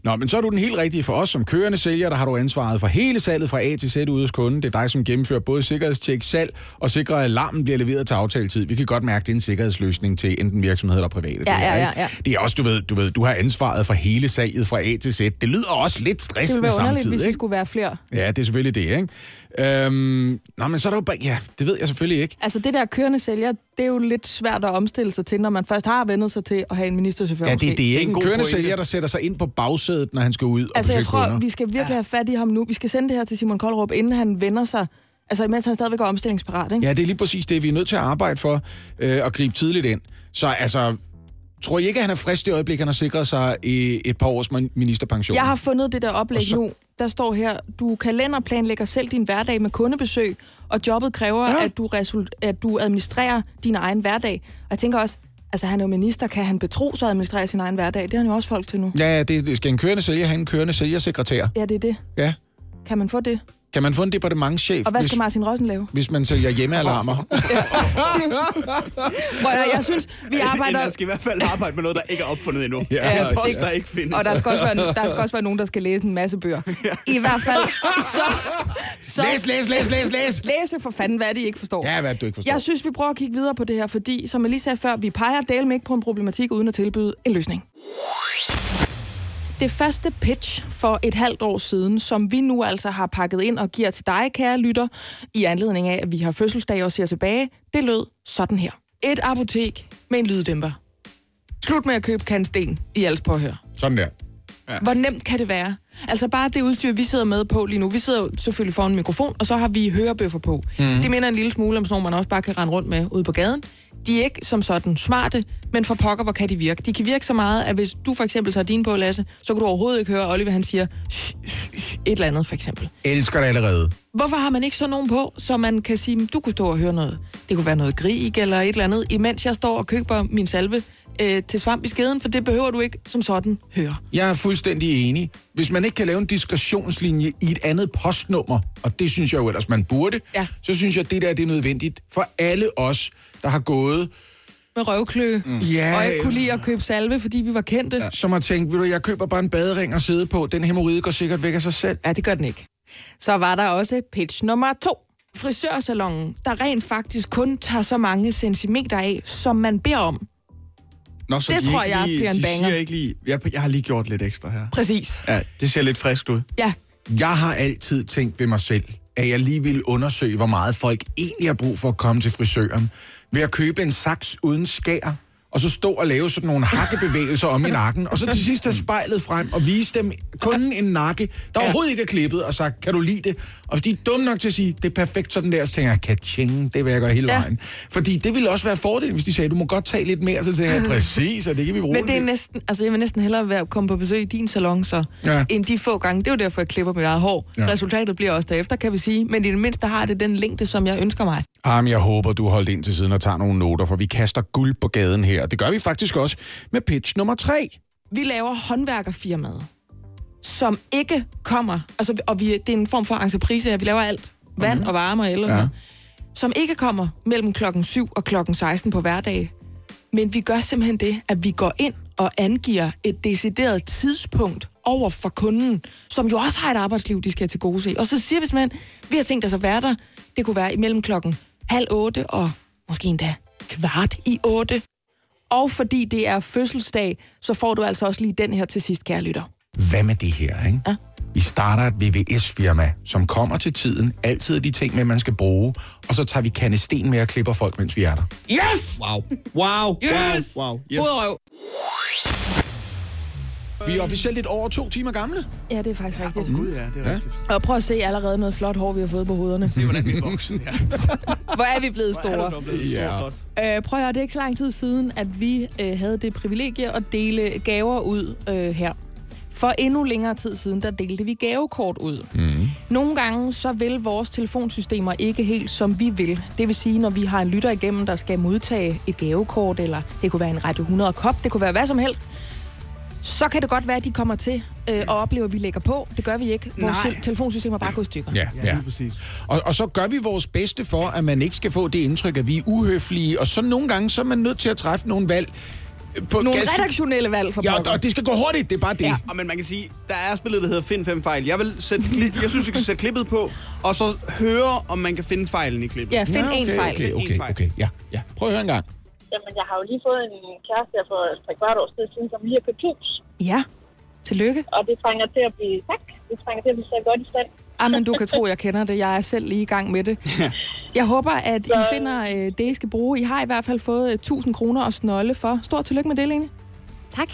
Nå, men så er du den helt rigtige for os som kørende sælger. Der har du ansvaret for hele salget fra A til Z ude hos kunden. Det er dig, som gennemfører både sikkerhedstjek, salg og sikrer, at alarmen bliver leveret til aftaletid. Vi kan godt mærke, at det er en sikkerhedsløsning til enten virksomheder eller private. Ja, det her, ja, ja, ja. Det er også, du ved, du ved, du har ansvaret for hele salget fra A til Z. Det lyder også lidt Det ville stressende være underligt, samtidig, hvis det skulle være flere. Ja, det er selvfølgelig det, ikke? Øhm, nå, men så er der jo bare... Ja, det ved jeg selvfølgelig ikke. Altså det der kørende sælger, det er jo lidt svært at omstille sig til, når man først har vendt sig til at have en ministerchauffør. Ja, det, det er ikke en en kørende pointe. sælger, der sætter sig ind på bagsædet, når han skal ud og Altså, jeg besøge tror, kunder. vi skal virkelig have fat i ham nu. Vi skal sende det her til Simon Koldrup, inden han vender sig Altså, imens han stadigvæk er omstillingsparat, ikke? Ja, det er lige præcis det, vi er nødt til at arbejde for øh, at gribe tidligt ind. Så altså, tror I ikke, at han er frisk det øjeblik, han har sikret sig i et par års min- ministerpension? Jeg har fundet det der oplæg Og så- nu. Der står her, du kalenderplanlægger selv din hverdag med kundebesøg, og jobbet kræver, Ja. at, du result- at du administrerer din egen hverdag. Og jeg tænker også, altså han er jo minister, kan han betro sig at administrere sin egen hverdag? Det har han jo også folk til nu. Ja, det, det skal en kørende sælger have en kørende sælgersekretær. Ja, det er det. Ja. Kan man få det? Kan man få en departementschef, Og hvad hvis, skal Martin Rossen lave? hvis man sælger hjemmealarmer? Hvor jeg, jeg synes, vi arbejder... Man skal i hvert fald arbejde med noget, der ikke er opfundet endnu. Ja, Ja, ja. post, der ikke findes. Og der skal, også være, der skal også være nogen, der skal læse en masse bøger. I hvert fald, så... så læs, læs, læs, læs, læs! Læse for fanden, hvad er det, I ikke forstår. Ja, hvad er det, du ikke forstår? Jeg synes, vi prøver at kigge videre på det her, fordi, som jeg lige sagde før, vi peger del ikke på en problematik, uden at tilbyde en løsning. Det første pitch for et halvt år siden, som vi nu altså har pakket ind og giver til dig, kære lytter, i anledning af, at vi har fødselsdag og ser tilbage, det lød sådan her. Et apotek med en lyddæmper. Slut med at købe kandsten i alles påhør. Sådan der. Ja. Hvor nemt kan det være? Altså bare det udstyr, vi sidder med på lige nu. Vi sidder jo selvfølgelig foran en mikrofon, og så har vi hørebøffer på. Mm. Det minder en lille smule om sådan man også bare kan rende rundt med ude på gaden. De er ikke som sådan smarte, men for pokker, hvor kan de virke? De kan virke så meget, at hvis du for eksempel tager din på, Lasse, så kan du overhovedet ikke høre, Oliver han siger "Shh, shh, shh," et eller andet for eksempel. Elsker det allerede. Hvorfor har man ikke så nogen på, så man kan sige, du kunne stå og høre noget. Det kunne være noget grig eller et eller andet, imens jeg står og køber min salve øh, til svamp i skeden, for det behøver du ikke som sådan høre. Jeg er fuldstændig enig. Hvis man ikke kan lave en diskretionslinje i et andet postnummer, og det synes jeg jo ellers, man burde, Ja. så synes jeg, at det der det er nødvendigt for alle os, der har gået, Med røvklø, mm. Ja, og ikke kunne lide at købe salve, fordi vi var kendte. Ja. som har tænkt, ved du, jeg køber bare en badering og sidde på. Den hemorrhide går sikkert væk af sig selv. ja, det gør den ikke. Så var der også pitch nummer to. Frisørsalongen, der rent faktisk kun tager så mange centimeter af, som man beder om. Nå, så Det de tror jeg lige, bliver en banger. Siger ikke lige, jeg, jeg har lige gjort lidt ekstra her. Præcis. Ja, det ser lidt frisk ud. Ja, Jeg har altid tænkt ved mig selv, at jeg lige ville undersøge, hvor meget folk egentlig har brug for at komme til frisøren, ved at købe en saks uden skær, og så stå og lave sådan nogle hakkebevægelser om i nakken, og så til sidst tage spejlet frem og vise dem kun en nakke, der overhovedet ikke er klippet, og sagt, kan du lide det? Og hvis de er dumme nok til at sige, det er perfekt sådan der, så tænker jeg, kaching, det vil jeg gøre hele Ja. vejen. Fordi det ville også være fordelen, hvis de sagde, du må godt tage lidt mere, så tænker jeg, præcis, og det kan vi bruge men det er til." næsten, altså jeg vil næsten hellere være komme på besøg i din salon så, Ja. end de få gange. Det er jo derfor, jeg klipper mit eget hår. Ja. Resultatet bliver også derefter, kan vi sige. Men i det mindste har det den længde, som jeg ønsker mig. Jamen, jeg håber, du holdt ind til siden og tager nogle noter, for vi kaster guld på gaden her. Det gør vi faktisk også med pitch nummer tre. Vi laver håndværkerfirmaet, som ikke kommer, altså, og vi, det er en form for entreprise her, vi laver alt. Vand Mhm. og varme og el og Ja. ja. som ikke kommer mellem klokken 7 og klokken 16 på hverdag. Men vi gør simpelthen det, at vi går ind og angiver et decideret tidspunkt over for kunden, som jo også har et arbejdsliv, de skal til gode se. Og så siger vi simpelthen, vi har tænkt os at være der. Det kunne være imellem klokken halv otte og måske endda kvart i otte. Og fordi det er fødselsdag, så får du altså også lige den her til sidst, kære lytter. Hvad med det her, ikke? Ja. Vi starter et VVS-firma, som kommer til tiden, altid de ting med, man skal bruge, og så tager vi kandesten med og klipper folk, mens vi er der. Yes! Wow. Wow. Yes! Wow. wow. Yes. Vi er officielt et år og to timer gamle. Ja, det er faktisk rigtigt. Gud, ja, det er Ja. rigtigt. Og prøv at se allerede noget flot hår, vi har fået på hovederne. Se, hvordan vi er vokset. Ja. Hvor er vi blevet Hvor er store. du blevet Ja. flot. Øh, prøv at høre, det er ikke så lang tid siden, at vi øh, havde det privilegie at dele gaver ud øh, her. For endnu længere tid siden, der delte vi gavekort ud. Mm. Nogle gange så vil vores telefonsystemer ikke helt som vi vil. Det vil sige, når vi har en lytter igennem, der skal modtage et gavekort, eller det kunne være en Radio 100 kop, det kunne være hvad som helst, så kan det godt være, at de kommer til øh, og oplever, at vi lægger på. Det gør vi ikke. Vores Nej. te- telefonsystemer er bare gået i stykker. Ja, Ja, lige præcis. Og, og så gør vi vores bedste for, at man ikke skal få det indtryk, at vi er uhøflige, og så nogle gange, så er man nødt til at træffe nogle valg. øh, På Nogle ganske- redaktionelle valg for Ja, pokker. og det skal gå hurtigt, det er bare det. Ja, og men man kan sige, der er spillet, der hedder Find fem fejl. Jeg, vil sætte kli- jeg synes, vi skal sætte klippet på, og så høre, om man kan finde fejlen i klippet. Ja, find ja, en okay, fejl. Okay, en okay, fejl. okay. Ja, ja. Prøv at høre en gang. Jamen, jeg har jo lige fået en kæreste her for tre kvart år siden, som lige har købt hus. Ja, tillykke. Og det trænger til at blive, tak, det trænger til at blive sat godt i stand. Ah, men du kan tro, jeg kender det. Jeg er selv lige i gang med det. Jeg håber, at I finder øh, det, I skal bruge. I har i hvert fald fået øh, 1000 kroner og snolde for. Stort tillykke med det, Lene. Tak.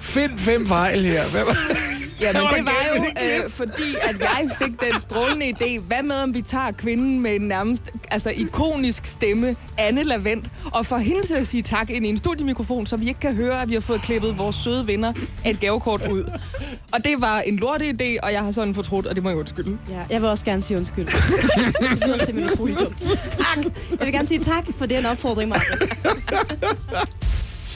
Find fem fejl her. Var- Jamen, Hvad var det var jo, det øh, fordi at jeg fik den strålende idé. Hvad med, om vi tager kvinden med en nærmest altså, ikonisk stemme, Anne Lavent, og får hende til at sige tak ind i en studiemikrofon, så vi ikke kan høre, at vi har fået klippet vores søde venner et gavekort ud. Og det var en lorte idé, og jeg har sådan fortrudt, og det må jeg undskylde. Ja, jeg vil også gerne sige undskyld. det lyder simpelthen utroligt dumt. Tak. Jeg vil gerne sige tak, for det er en opfordring, Mark.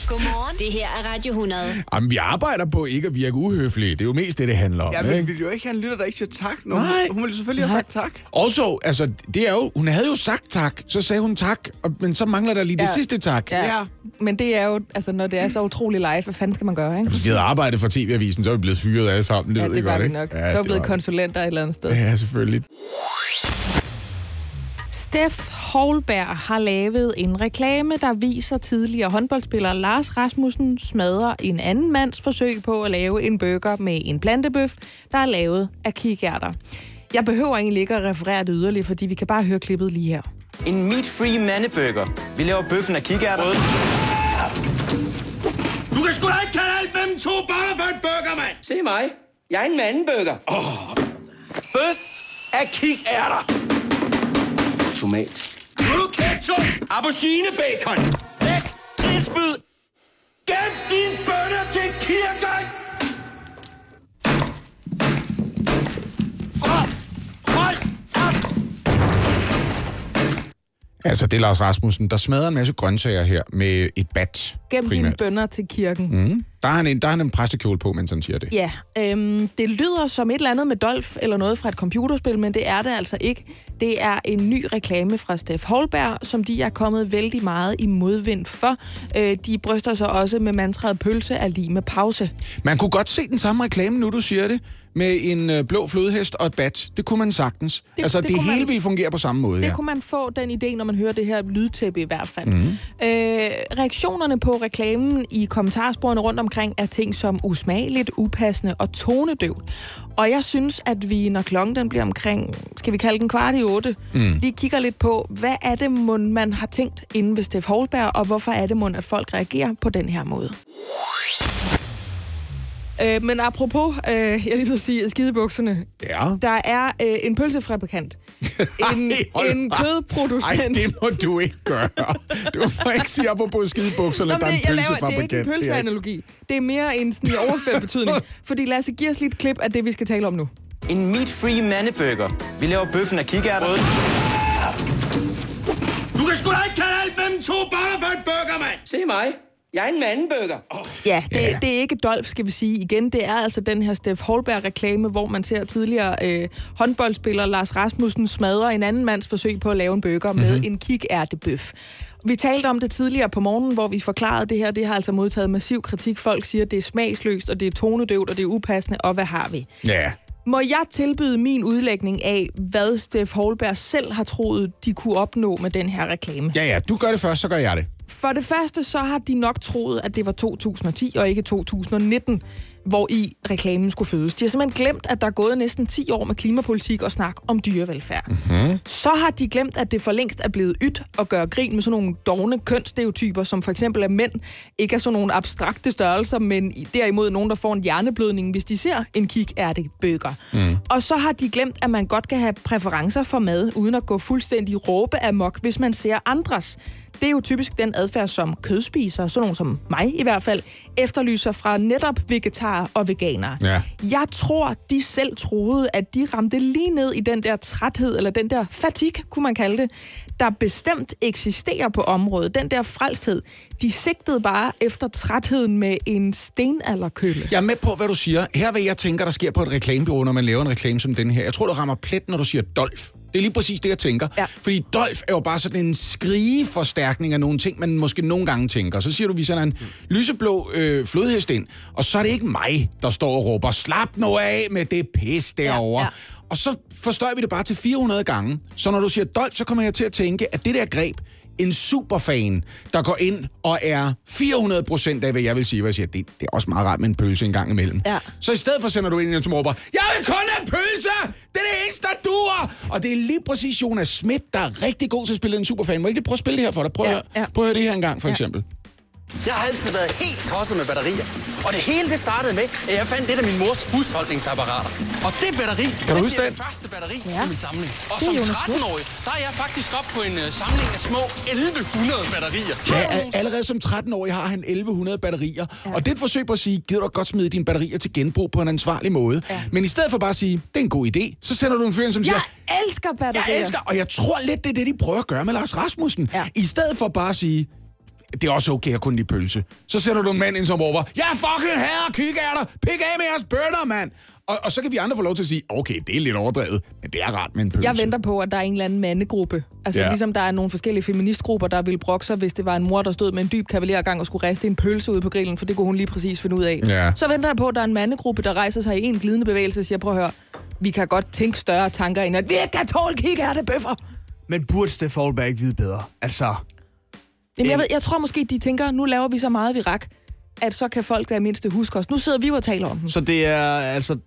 Godmorgen. Det her er Radio 100. Jamen, vi arbejder på ikke at virke uhøflige. Det er jo mest det, det handler om. Ja, men ikke? vi vil jo ikke have en lytter, der ikke siger tak. Når Nej. hun, ville selvfølgelig have sagt tak. Også, altså, det er jo, hun havde jo sagt tak, så sagde hun tak, og, men så mangler der lige det Ja. sidste tak. Ja. ja. Men det er jo, altså, når det er så utrolig live, hvad fanden skal man gøre, ikke? Hvis vi havde arbejdet for TV-avisen, så er vi blevet fyret alle sammen. Det Ja, ved det var godt, vi ikke? nok. Ja, Ja, så er det blevet var- konsulenter et eller andet sted. Ja, selvfølgelig. Steff Holberg har lavet en reklame, der viser tidligere håndboldspiller Lars Rasmussen smadre en anden mands forsøg på at lave en burger med en plantebøf, der er lavet af kikærter. Jeg behøver egentlig ikke at referere det yderligere, fordi vi kan bare høre klippet lige her. En meat-free mandeburger. Vi laver bøffen af kikærter. Du kan sgu da ikke kalde alt mellem to boller for en burger, mand! Se mig. Jeg er en mandeburger. Oh. Bøf af kikærter. Tomat. Nu ketchup! Aubergine bacon! Læg. Gem din bønner til kirken! Hold. Hold op. Altså, det er Lars Rasmussen, der smadrer en masse grøntsager her med et bat. Gem dine primært. bønder til kirken. Mm. Der, har han en, der har han en præstekjole på, mens han siger det. Ja, øhm, det lyder som et eller andet med Dolph eller noget fra et computerspil, men det er det altså ikke. Det er en ny reklame fra Steff Holberg, som de er kommet vældig meget i modvind for. Øh, de bryster sig også med mantraet pølse er lige med pause. Man kunne godt se den samme reklame, nu du siger det, med en øh, blå flodhest og et bat. Det kunne man sagtens. Det, altså, det, det hele man- ville fungere på samme måde, Det ja. kunne man få den idé, når man hører det her lydtæppe i hvert fald. Mhm. Øh, reaktionerne på reklamen i kommentarsporene rundt omkring er ting som usmageligt, upassende og tonedøvt. Og jeg synes, at vi, når klokken den bliver omkring, skal vi kalde den kvart i otte, Mm. lige kigger lidt på, hvad er det, mon, man har tænkt inden ved Steff Holberg, og hvorfor er det, mon, at folk reagerer på den her måde. Øh, men apropos, øh, jeg lige vil sige, skidebukserne. Ja. Der er øh, en pølsefabrikant. En, hold en kødproducent. Ej, det må du ikke gøre. Du må ikke sige op på skidebukserne, Nå, der er en jeg laver, det er ikke pølsefabrikant. en er pølseanalogi. Det er mere en sådan overført betydning. Fordi Lasse, giv os lige et klip af det, vi skal tale om nu. En meat-free mandeburger. Vi laver bøffen af kikærter. Du kan sgu da ikke kalde alt mellem to boller for en burger, mand! Se mig. Jeg er en mandeburger. Oh. Ja, det, ja. det er ikke Dolph, skal vi sige. Igen, det er altså den her Steff Holberg-reklame, hvor man ser tidligere øh, håndboldspiller Lars Rasmussen smadre en anden mands forsøg på at lave en burger mm-hmm. med en kikærtebøf. Vi talte om det tidligere på morgenen, hvor vi forklarede det her. Det har altså modtaget massiv kritik. Folk siger, at det er smagsløst, og det er tonedøvt, og det er upassende, og hvad har vi? Ja. Må jeg tilbyde min udlægning af, hvad Steff Holberg selv har troet, de kunne opnå med den her reklame? Ja, ja, du gør det først, så gør jeg det. For det første, så har de nok troet, at det var 2010 og ikke 2019, hvor i reklamen skulle fødes. De har simpelthen glemt, at der er gået næsten 10 år med klimapolitik og snak om dyrevelfærd. Mm. Så har de glemt, at det for længst er blevet ydt at gøre grin med sådan nogle dogne kønsstereotyper, som for eksempel at mænd ikke er sådan nogle abstrakte størrelser, men derimod nogen, der får en hjerneblødning, hvis de ser en kig bøger. Mm. Og så har de glemt, at man godt kan have præferencer for mad, uden at gå fuldstændig råbe amok, hvis man ser andres. Det er jo typisk den adfærd, som kødspisere, sådan nogen som mig i hvert fald, efterlyser fra netop vegetarer og veganere. Ja. Jeg tror, de selv troede, at de ramte lige ned i den der træthed, eller den der fatigue, kunne man kalde det, der bestemt eksisterer på området. Den der frelsthed. De sigtede bare efter trætheden med en stenalderkølle. Jeg er med på, hvad du siger. Her vil jeg tænker, der sker på et reklamebureau, når man laver en reklame som den her. Jeg tror, du rammer plet, når du siger Dolph. Det er lige præcis det, jeg tænker. Ja. Fordi Dolph er jo bare sådan en skrigeforstærkning af nogle ting, man måske nogle gange tænker. Så siger du, vi sender en lyseblå øh, flodhest ind, og så er det ikke mig, der står og råber, slap nu af med det pis derovre. Ja, ja. Og så forstår vi det bare til 400 gange. Så når du siger Dolph, så kommer jeg til at tænke, at det der greb, en superfan, der går ind og er 400 procent af, hvad jeg vil sige, hvad jeg siger, det, det er også meget rart med en pølse en gang imellem. Ja. Så i stedet for sender du ind, som råber, jeg vil kun have pølse! Det er det eneste, der duer! Og det er lige præcis Jonas Schmidt, der er rigtig god til at spille en superfan. Må jeg ikke lige prøve at spille det her for dig? Prøv, ja, ja. prøv at høre det her en gang, for Ja. eksempel. Jeg har altid været helt tosset med batterier. Og det hele det startede med, at jeg fandt et af min mors husholdningsapparater. Og det batteri, Kan du det huske bliver den? det første batteri Ja. i min samling. Og Det er som Jonas Vogt. 13-årig, der er jeg faktisk op på en uh, samling af små 1100 batterier. Ja, al- allerede som 13-årig har han 1100 batterier. Ja. Og det er et forsøg på at sige, gider du godt smide dine batterier til genbrug på en ansvarlig måde. Ja. Men i stedet for bare at sige, det er en god idé, så sender du en fyr som siger, Jeg elsker batterier. jeg elsker, og jeg tror lidt, det er det, de prøver at gøre med Lars Rasmussen. Ja. I stedet for bare at sige, det er også okay at kunne lide pølse. Så sætter du en mand ind, som råber, jeg fucking hader kikærter, pik af med jeres bønder, mand. Og, og så kan vi andre få lov til at sige, okay, det er lidt overdrevet, men det er rart med en pølse. Jeg venter på, at der er en eller anden mandegruppe. Altså Ja. ligesom der er nogle forskellige feministgrupper, der ville brokke sig, hvis det var en mor, der stod med en dyb kavalergang og skulle riste en pølse ud på grillen, for det kunne hun lige præcis finde ud af. Ja. Så venter jeg på, at der er en mandegruppe, der rejser sig i en glidende bevægelse og siger, prøv at høre, vi kan godt tænke større tanker end, at vi ikke kan tåle kikærtebøffer. Men burde Steff Holberg ikke vide bedre? Altså, Jamen, jeg, ved, jeg tror måske, de tænker, nu laver vi så meget virak, at så kan folk der mindste huske os. Nu sidder vi jo og taler om dem. så det er altså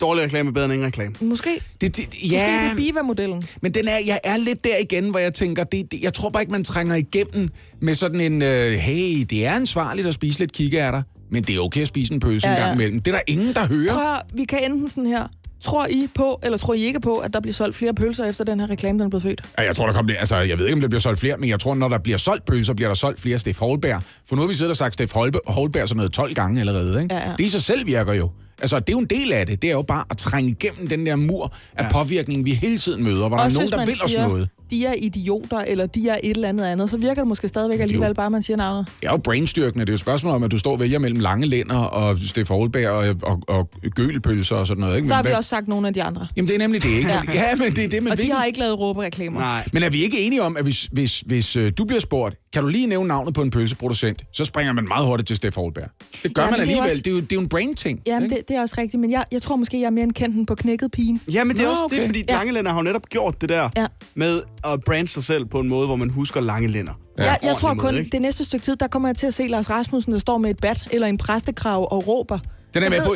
dårlig reklame er bedre end ingen reklame. Måske. Det, det, Måske ja, det er Biva-modellen. men den er, jeg er lidt der igen, hvor jeg tænker, det, det, jeg tror bare ikke, man trænger igennem med sådan en, øh, hey, det er ansvarligt at spise lidt kikærter, men det er okay at spise en pølse ja, Ja, en gang imellem. Det er der ingen, der hører. Prøv vi kan enten sådan her. Tror I på, eller tror I ikke på, at der bliver solgt flere pølser efter den her reklame, den er blevet født? Ja, jeg tror, der kommer, altså, jeg ved ikke, om der bliver solgt flere, men jeg tror, når der bliver solgt pølser, bliver der solgt flere Steff Holberg. For nu har vi siddet og sagt Steff Holbe- Holberg sådan noget 12 gange allerede. Ikke? Ja, ja. Det i sig selv virker jo. Altså, det er jo en del af det. Det er jo bare at trænge igennem den der mur af ja. påvirkning, vi hele tiden møder, hvor der er nogen, der vil os siger, noget. De er idioter, eller de er et eller andet andet, så virker det måske stadigvæk alligevel bare, at man siger navnet. Det er jo brainstyrkende. Det er jo et spørgsmål om, at du står og vælger mellem lange lænder og Steff Holberg og, og, og gølpølser og sådan noget. Ikke? Så har Men vi hvad- også sagt nogle af de andre. Jamen, det er nemlig det, ikke? Ja, Ja. ja men det er det, men Og de hvilken- har ikke lavet råbereklamer. Nej. Men er vi ikke enige om, at hvis, hvis, hvis øh, du bliver spurgt, kan du lige nævne navnet på en pølseproducent, så springer man meget hurtigt til Steff Holberg. Det gør Ja, man men det er alligevel. også- Det, er jo, det er jo en brain-ting. Jamen, ikke? det, det er også rigtigt, men jeg, jeg tror måske, jeg er mere end kendt den på knækket pigen. Ja, men det er Nå, også okay. det, fordi Ja. Langelænder har jo netop gjort det der Ja. med at brande sig selv på en måde, hvor man husker Langelænder. Ja, jeg, jeg tror kun, måde, ikke? det næste stykke tid, der kommer jeg til at se Lars Rasmussen, der står med et bat eller en præstekrav og råber. Den er med på,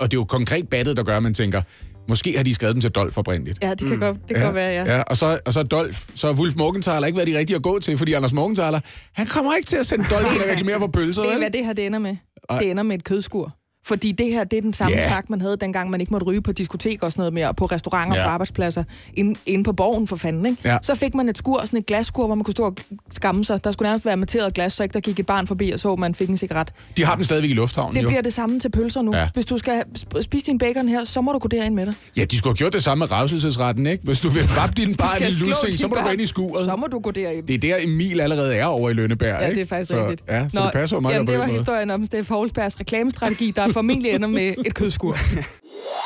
og det er jo konkret battet, der gør, at man tænker, måske har de skrevet den til Dolf oprindeligt. Ja, det kan, mm. godt, det kan godt være, ja. ja og, så, og så Dolf, så har Wolf Morgenthaler ikke været de rigtige at gå til, fordi Anders Morgenthaler, han kommer ikke til at sende Dolf ind og reklamere for pølser, Det er, hvad det her det ender med. Ej. Det ender med et kødskur. Fordi det her, det er den samme yeah. snak, man havde dengang, man ikke måtte ryge på diskotek og sådan noget mere, og på restauranter Ja. og på arbejdspladser, inde, inde på borgen for fanden, ikke? Ja. Så fik man et skur, sådan et glasskur, hvor man kunne stå og skamme sig. Der skulle nærmest være materet glas, så ikke der gik et barn forbi og så, man fik en cigaret. De har den stadigvæk i lufthavnen, Det jo. bliver det samme til pølser nu. Ja. Hvis du skal sp- spise din bacon her, så må du gå derind med dig. Ja, de skulle have gjort det samme med revselsesretten, ikke? Hvis du vil rappe din skal i lussing, så må du gå ind i skuret. Så må du gå derind. Det er der, Emil allerede er over i Lønneberg, Ja, ikke? det er faktisk så, rigtigt. Ja, så det passer jo meget jamen, det var historien om Steff Holsbergs reklamestrategi, der formentlig ender med et kødskur.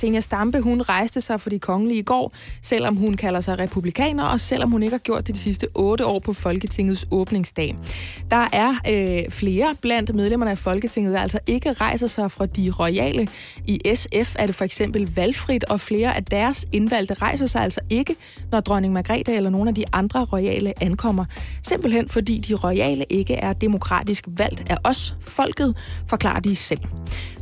Senior Stampe, hun rejste sig for de kongelige i går, selvom hun kalder sig republikaner, og selvom hun ikke har gjort det de sidste otte år på Folketingets åbningsdag. Der er øh, flere blandt medlemmerne af Folketinget, der altså ikke rejser sig fra de royale. I SF er det for eksempel valgfrit, og flere af deres indvalgte rejser sig altså ikke, når dronning Margrethe eller nogle af de andre royale ankommer. Simpelthen fordi de royale ikke er demokratisk valgt af os, folket, forklarer de selv.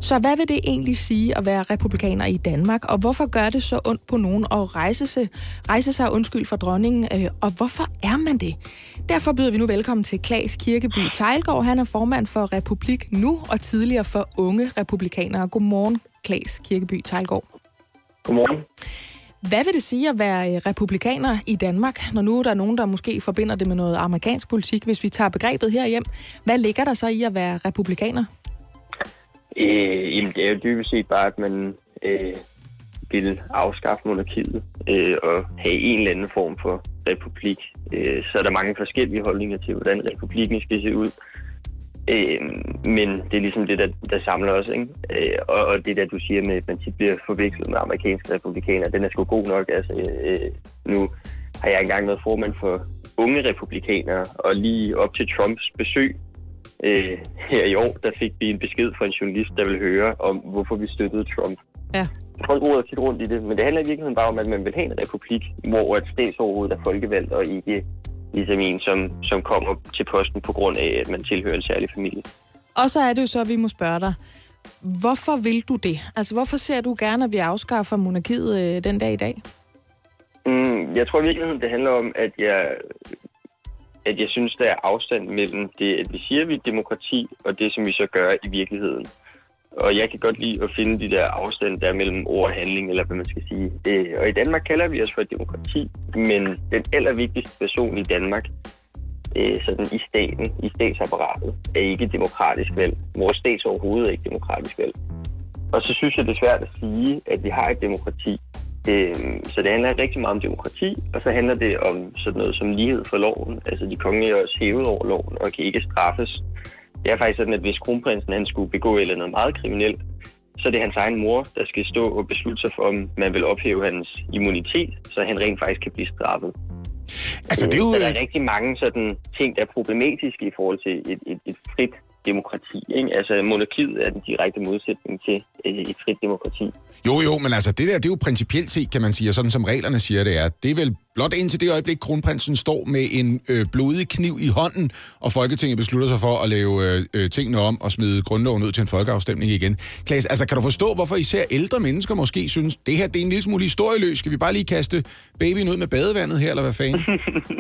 Så hvad vil det egentlig sige at være republikaner i Danmark, og hvorfor gør det så ondt på nogen at rejse sig, rejse sig undskyld for dronningen, øh, og hvorfor er man det? Derfor byder vi nu velkommen til Klaas Kirkeby Tejlgaard. Han er formand for Republik Nu og tidligere for Unge Republikanere. Godmorgen, Klaas Kirkeby Tejlgaard. Godmorgen. Hvad vil det sige at være øh, republikaner i Danmark, når nu der er nogen, der måske forbinder det med noget amerikansk politik? Hvis vi tager begrebet herhjem, hvad ligger der så i at være republikaner? Øh, jamen, det er jo dybest set bare, at man øh, vil afskaffe monarkiet øh, og have en eller anden form for republik. Øh, så er der mange forskellige holdninger til, hvordan republikken skal se ud. Øh, men det er ligesom det, der, der samler os. Ikke? Øh, og, og det der, du siger med, at man tit bliver forvekslet med amerikanske republikanere, den er sgu god nok. Altså, øh, nu har jeg engang været formand for unge republikanere, og lige op til Trumps besøg øh, her i år, der fik vi en besked fra en journalist, der ville høre om, hvorfor vi støttede Trump. Ja. Folk roder tit rundt i det, men det handler i virkeligheden bare om, at man vil have en republik, hvor et statsoverhovedet er folkevalgt, og ikke ligesom en, som, som kommer til posten på grund af, at man tilhører en særlig familie. Og så er det jo så, at vi må spørge dig, hvorfor vil du det? Altså, hvorfor ser du gerne, at vi afskaffer monarkiet øh, den dag i dag? Mm, jeg tror i virkeligheden, det handler om, at jeg at jeg synes, der er afstand mellem det, at vi siger, at vi er demokrati, og det, som vi så gør i virkeligheden. Og jeg kan godt lide at finde de der afstand der mellem ord og handling, eller hvad man skal sige. Øh, og i Danmark kalder vi os for et demokrati, men den allervigtigste person i Danmark, øh, sådan i staten, i statsapparatet, er ikke demokratisk valg. Vores stats overhovedet er ikke demokratisk valg. Og så synes jeg, det er svært at sige, at vi har et demokrati. Øh, så det handler rigtig meget om demokrati, og så handler det om sådan noget som lighed for loven. Altså de kongelige er også hævet over loven og kan ikke straffes. Det er faktisk sådan, at hvis kronprinsen han skulle begå et eller andet meget kriminelt, så er det hans egen mor, der skal stå og beslutte sig for, om man vil ophæve hans immunitet, så han rent faktisk kan blive straffet. Altså, det er jo... Så der er rigtig mange sådan ting, der er problematiske i forhold til et, et, et frit demokrati. Ikke? Altså, monarkiet er den direkte modsætning til øh, et frit demokrati. Jo, jo, men altså, det der, det er jo principielt set, kan man sige, og sådan som reglerne siger, det er. Det er vel blot indtil det øjeblik, kronprinsen står med en øh, blodig kniv i hånden, og Folketinget beslutter sig for at lave øh, øh, tingene om og smide grundloven ud til en folkeafstemning igen. Klaas, altså, kan du forstå, hvorfor især ældre mennesker måske synes, det her det er en lille smule historieløs? Skal vi bare lige kaste babyen ud med badevandet her, eller hvad fanden?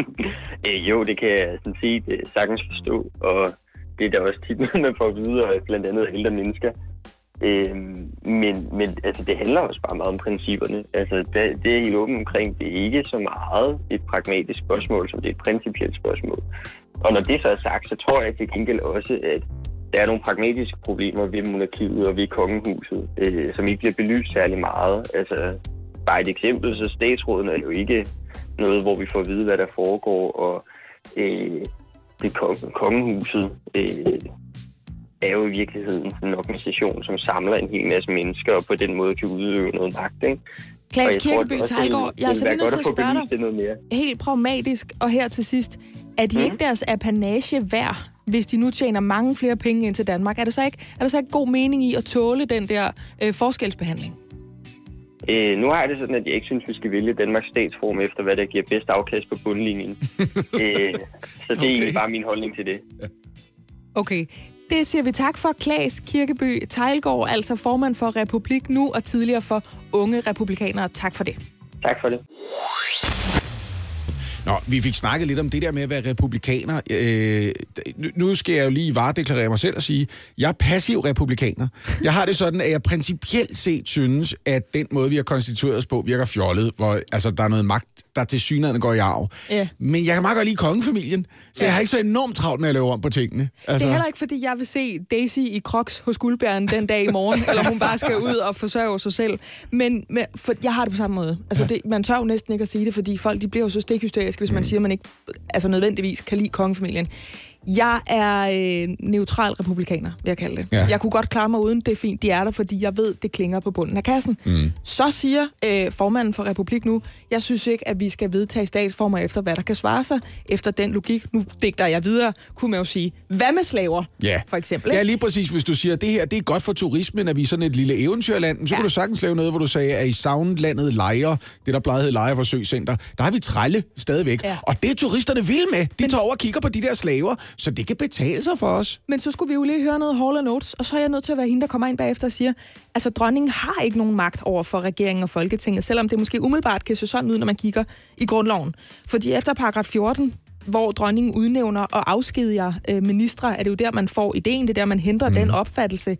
øh, jo, det kan jeg sådan sige, det sagtens forstå, og det er da også tit noget, man får at vide, og blandt andet af ældre mennesker. Øh, men men altså, det handler også bare meget om principperne. Altså, det, det er helt åbent omkring. Det er ikke så meget et pragmatisk spørgsmål, som det er et principielt spørgsmål. Og når det så er sagt, så tror jeg til gengæld også, at der er nogle pragmatiske problemer ved monarkiet og ved kongehuset, øh, som ikke bliver belyst særlig meget. Altså, bare et eksempel, så statsråden er jo ikke noget, hvor vi får at vide, hvad der foregår, og øh, det kong- kongehuset øh, er jo i virkeligheden en organisation, som samler en hel masse mennesker, og på den måde kan udøve noget magt. Ikke? Klaas Kirkeby Tejlgaard, jeg er simpelthen nødt til at spørge det noget mere. Helt pragmatisk, og her til sidst. Er de mm. ikke deres apanage værd, hvis de nu tjener mange flere penge ind til Danmark? Er, det så ikke, er der så ikke god mening i at tåle den der øh, forskelsbehandling? Øh, nu har jeg det sådan, at jeg ikke synes, vi skal vælge Danmarks statsform efter, hvad der giver bedst afkast på bundlinjen. øh, så det er egentlig bare min holdning til det. Okay, det siger vi tak for. Klaas Kirkeby Tejlgaard, altså formand for Republik Nu og tidligere for Unge Republikanere. Tak for det. Tak for det. Nå, vi fik snakket lidt om det der med at være republikaner. Øh, nu- skal jeg jo lige varedeklarere mig selv og sige, jeg er passiv republikaner. Jeg har det sådan, at jeg principielt set synes, at den måde, vi har konstitueret os på, virker fjollet, hvor altså, der er noget magt, der til synligheden går i arv. Ja. Men jeg kan meget godt lide kongefamilien, så ja. jeg har ikke så enormt travlt med at lave om på tingene. Altså... Det er heller ikke, fordi jeg vil se Daisy i Crocs hos Guldbæren den dag i morgen, eller hun bare skal ud og forsørge sig selv. Men, men for, jeg har det på samme måde. Altså, det, man tør jo næsten ikke at sige det, fordi folk de bliver jo så stikhysteriske, hvis man siger, at man ikke altså, nødvendigvis kan lide kongefamilien. Jeg er øh, neutral republikaner, vil jeg kalde det. Ja. Jeg kunne godt klare mig uden, det er fint, de er der, fordi jeg ved, det klinger på bunden af kassen. Mm. Så siger øh, formanden for Republik nu, jeg synes ikke, at vi skal vedtage statsformer efter, hvad der kan svare sig. Efter den logik, nu digter jeg videre, kunne man jo sige, hvad med slaver, Ja. for eksempel? Ja, ikke? lige præcis. Hvis du siger, at det her det er godt for turismen, at vi er sådan et lille eventyrland, så ja. kan du sagtens lave noget, hvor du sagde, at i Soundlandet Lejre, det der plejede Lejre Forsøgscenter, der har vi trælle stadigvæk. Ja. Og det er turisterne vil med. De Men... tager over og kigger på de der slaver, så det kan betale sig for os. Men så skulle vi jo lige høre noget Hall Notes, og så er jeg nødt til at være hende, der kommer ind bagefter og siger, altså dronningen har ikke nogen magt over for regeringen og Folketinget, selvom det måske umiddelbart kan se sådan ud, når man kigger i grundloven. Fordi efter paragraf 14, hvor dronningen udnævner og afskediger øh, ministre, er det jo der, man får ideen, det er der, man henter mm. den opfattelse.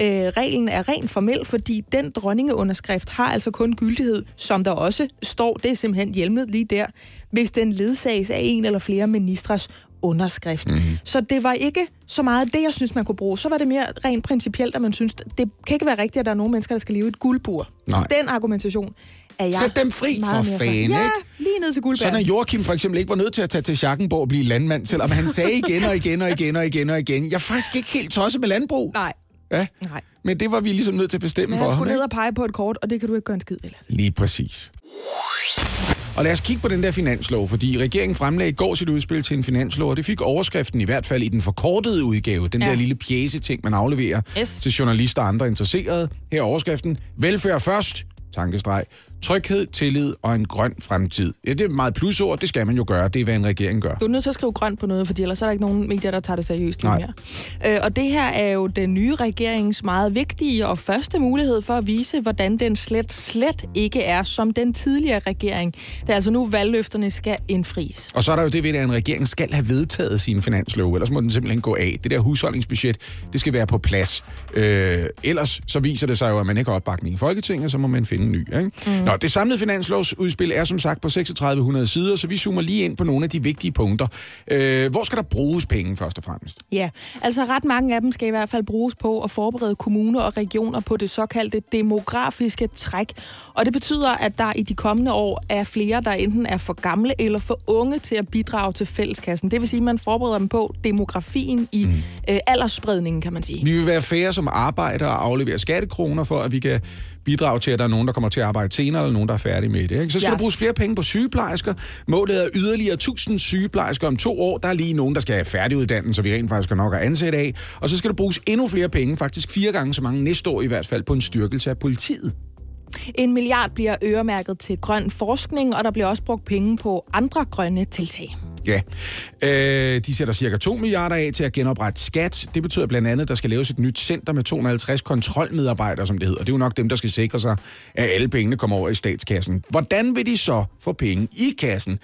Øh, reglen er rent formel, fordi den dronningeunderskrift har altså kun gyldighed, som der også står, det er simpelthen hjemlet lige der, hvis den ledsages af en eller flere ministres underskrift. Mm. Så det var ikke så meget det, jeg synes, man kunne bruge. Så var det mere rent principielt, at man synes, det kan ikke være rigtigt, at der er nogle mennesker, der skal leve i et guldbur. Nej. Den argumentation er jeg Sæt dem fri for fanden, Ja, ikke? lige ned til guldbæren. Sådan at Joachim for eksempel ikke var nødt til at tage til Schackenborg og blive landmand, selvom han sagde igen og igen og igen og igen og igen, jeg er faktisk ikke helt tosset med landbrug. Nej. Ja. Nej. Men det var vi ligesom nødt til at bestemme Men for han ham. skulle ikke? ned og pege på et kort, og det kan du ikke gøre en skid ved. Lige præcis. Og lad os kigge på den der finanslov, fordi regeringen fremlagde i går sit udspil til en finanslov, og det fik overskriften i hvert fald i den forkortede udgave, den Ja. der lille pjæse-ting, man afleverer Yes. til journalister og andre interesserede. Her er overskriften, velfærd først, tankestreg, Tryghed, tillid og en grøn fremtid. Ja, det er meget plusord, det skal man jo gøre. Det er, hvad en regering gør. Du er nødt til at skrive grønt på noget, fordi ellers er der ikke nogen medier, der tager det seriøst Nej. mere. Øh, og det her er jo den nye regerings meget vigtige og første mulighed for at vise, hvordan den slet, slet ikke er som den tidligere regering. Det er altså nu, valgløfterne skal indfries. Og så er der jo det ved, at en regering skal have vedtaget sin finanslov, ellers må den simpelthen gå af. Det der husholdningsbudget, det skal være på plads. Øh, ellers så viser det sig jo, at man ikke har opbakning i Folketinget, så må man finde en ny. Ikke? Mm. Nå, det samlede finanslovsudspil er som sagt på 3600 sider, så vi zoomer lige ind på nogle af de vigtige punkter. Øh, hvor skal der bruges penge først og fremmest? Ja, altså ret mange af dem skal i hvert fald bruges på at forberede kommuner og regioner på det såkaldte demografiske træk. Og det betyder, at der i de kommende år er flere, der enten er for gamle eller for unge til at bidrage til fælleskassen. Det vil sige, at man forbereder dem på demografien i mm. øh, aldersspredningen, kan man sige. Vi vil være færre som arbejder og aflevere skattekroner for, at vi kan bidrage til, at der er nogen, der kommer til at arbejde senere, eller nogen, der er færdige med det. Ikke? Så skal Yes. der bruges flere penge på sygeplejersker. Målet er yderligere 1000 sygeplejersker om to år. Der er lige nogen, der skal have færdiguddannet, så vi rent faktisk nok at ansætte af. Og så skal der bruges endnu flere penge, faktisk fire gange så mange næste år i hvert fald, på en styrkelse af politiet. En milliard bliver øremærket til grøn forskning, og der bliver også brugt penge på andre grønne tiltag. Ja, øh, de sætter cirka 2 milliarder af til at genoprette skat. Det betyder blandt andet, at der skal laves et nyt center med 250 kontrolmedarbejdere, som det hedder. Det er jo nok dem, der skal sikre sig, at alle pengene kommer over i statskassen. Hvordan vil de så få penge i kassen?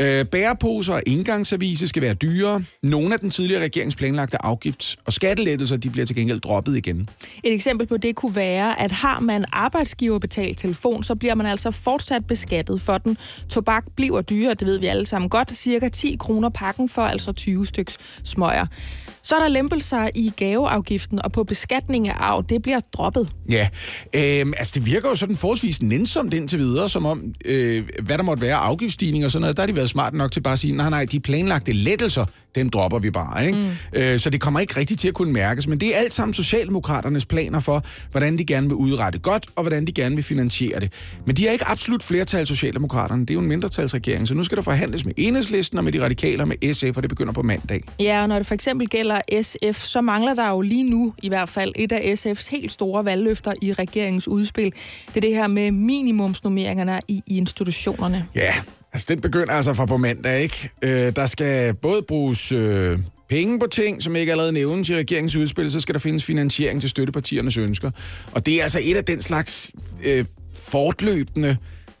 Øh, bæreposer og indgangsavise skal være dyrere. Nogle af den tidligere regerings planlagte afgifts- og skattelettelser, de bliver til gengæld droppet igen. Et eksempel på det kunne være, at har man arbejdsgiverbetalt telefon, så bliver man altså fortsat beskattet for den. Tobak bliver dyrere, det ved vi alle sammen godt. Cirka 10 kroner pakken for altså 20 styks smøger. Så er der lempelser i gaveafgiften, og på beskatning af arv, det bliver droppet. Ja, øh, altså det virker jo sådan forholdsvis nænsomt indtil videre, som om, øh, hvad der måtte være afgiftsstigning afgiftsstigninger og sådan noget, der har de været smart nok til bare at sige, nej, nej, de planlagte lettelser, dem dropper vi bare, ikke? Mm. Øh, så det kommer ikke rigtigt til at kunne mærkes, men det er alt sammen Socialdemokraternes planer for, hvordan de gerne vil udrette godt, og hvordan de gerne vil finansiere det. Men de har ikke absolut flertal, Socialdemokraterne. Det er jo en mindretalsregering, så nu skal der forhandles med Enhedslisten og med de radikale og med SF, og det begynder på mandag. Ja, og når det for eksempel gælder SF, så mangler der jo lige nu i hvert fald et af SF's helt store valgløfter i regeringens udspil. Det er det her med minimumsnormeringerne i institutionerne. Ja, altså den begynder altså fra på mandag, ikke? Øh, der skal både bruges øh, penge på ting, som ikke allerede nævnes i regeringens udspil, så skal der findes finansiering til støttepartiernes ønsker. Og det er altså et af den slags øh, fortløbende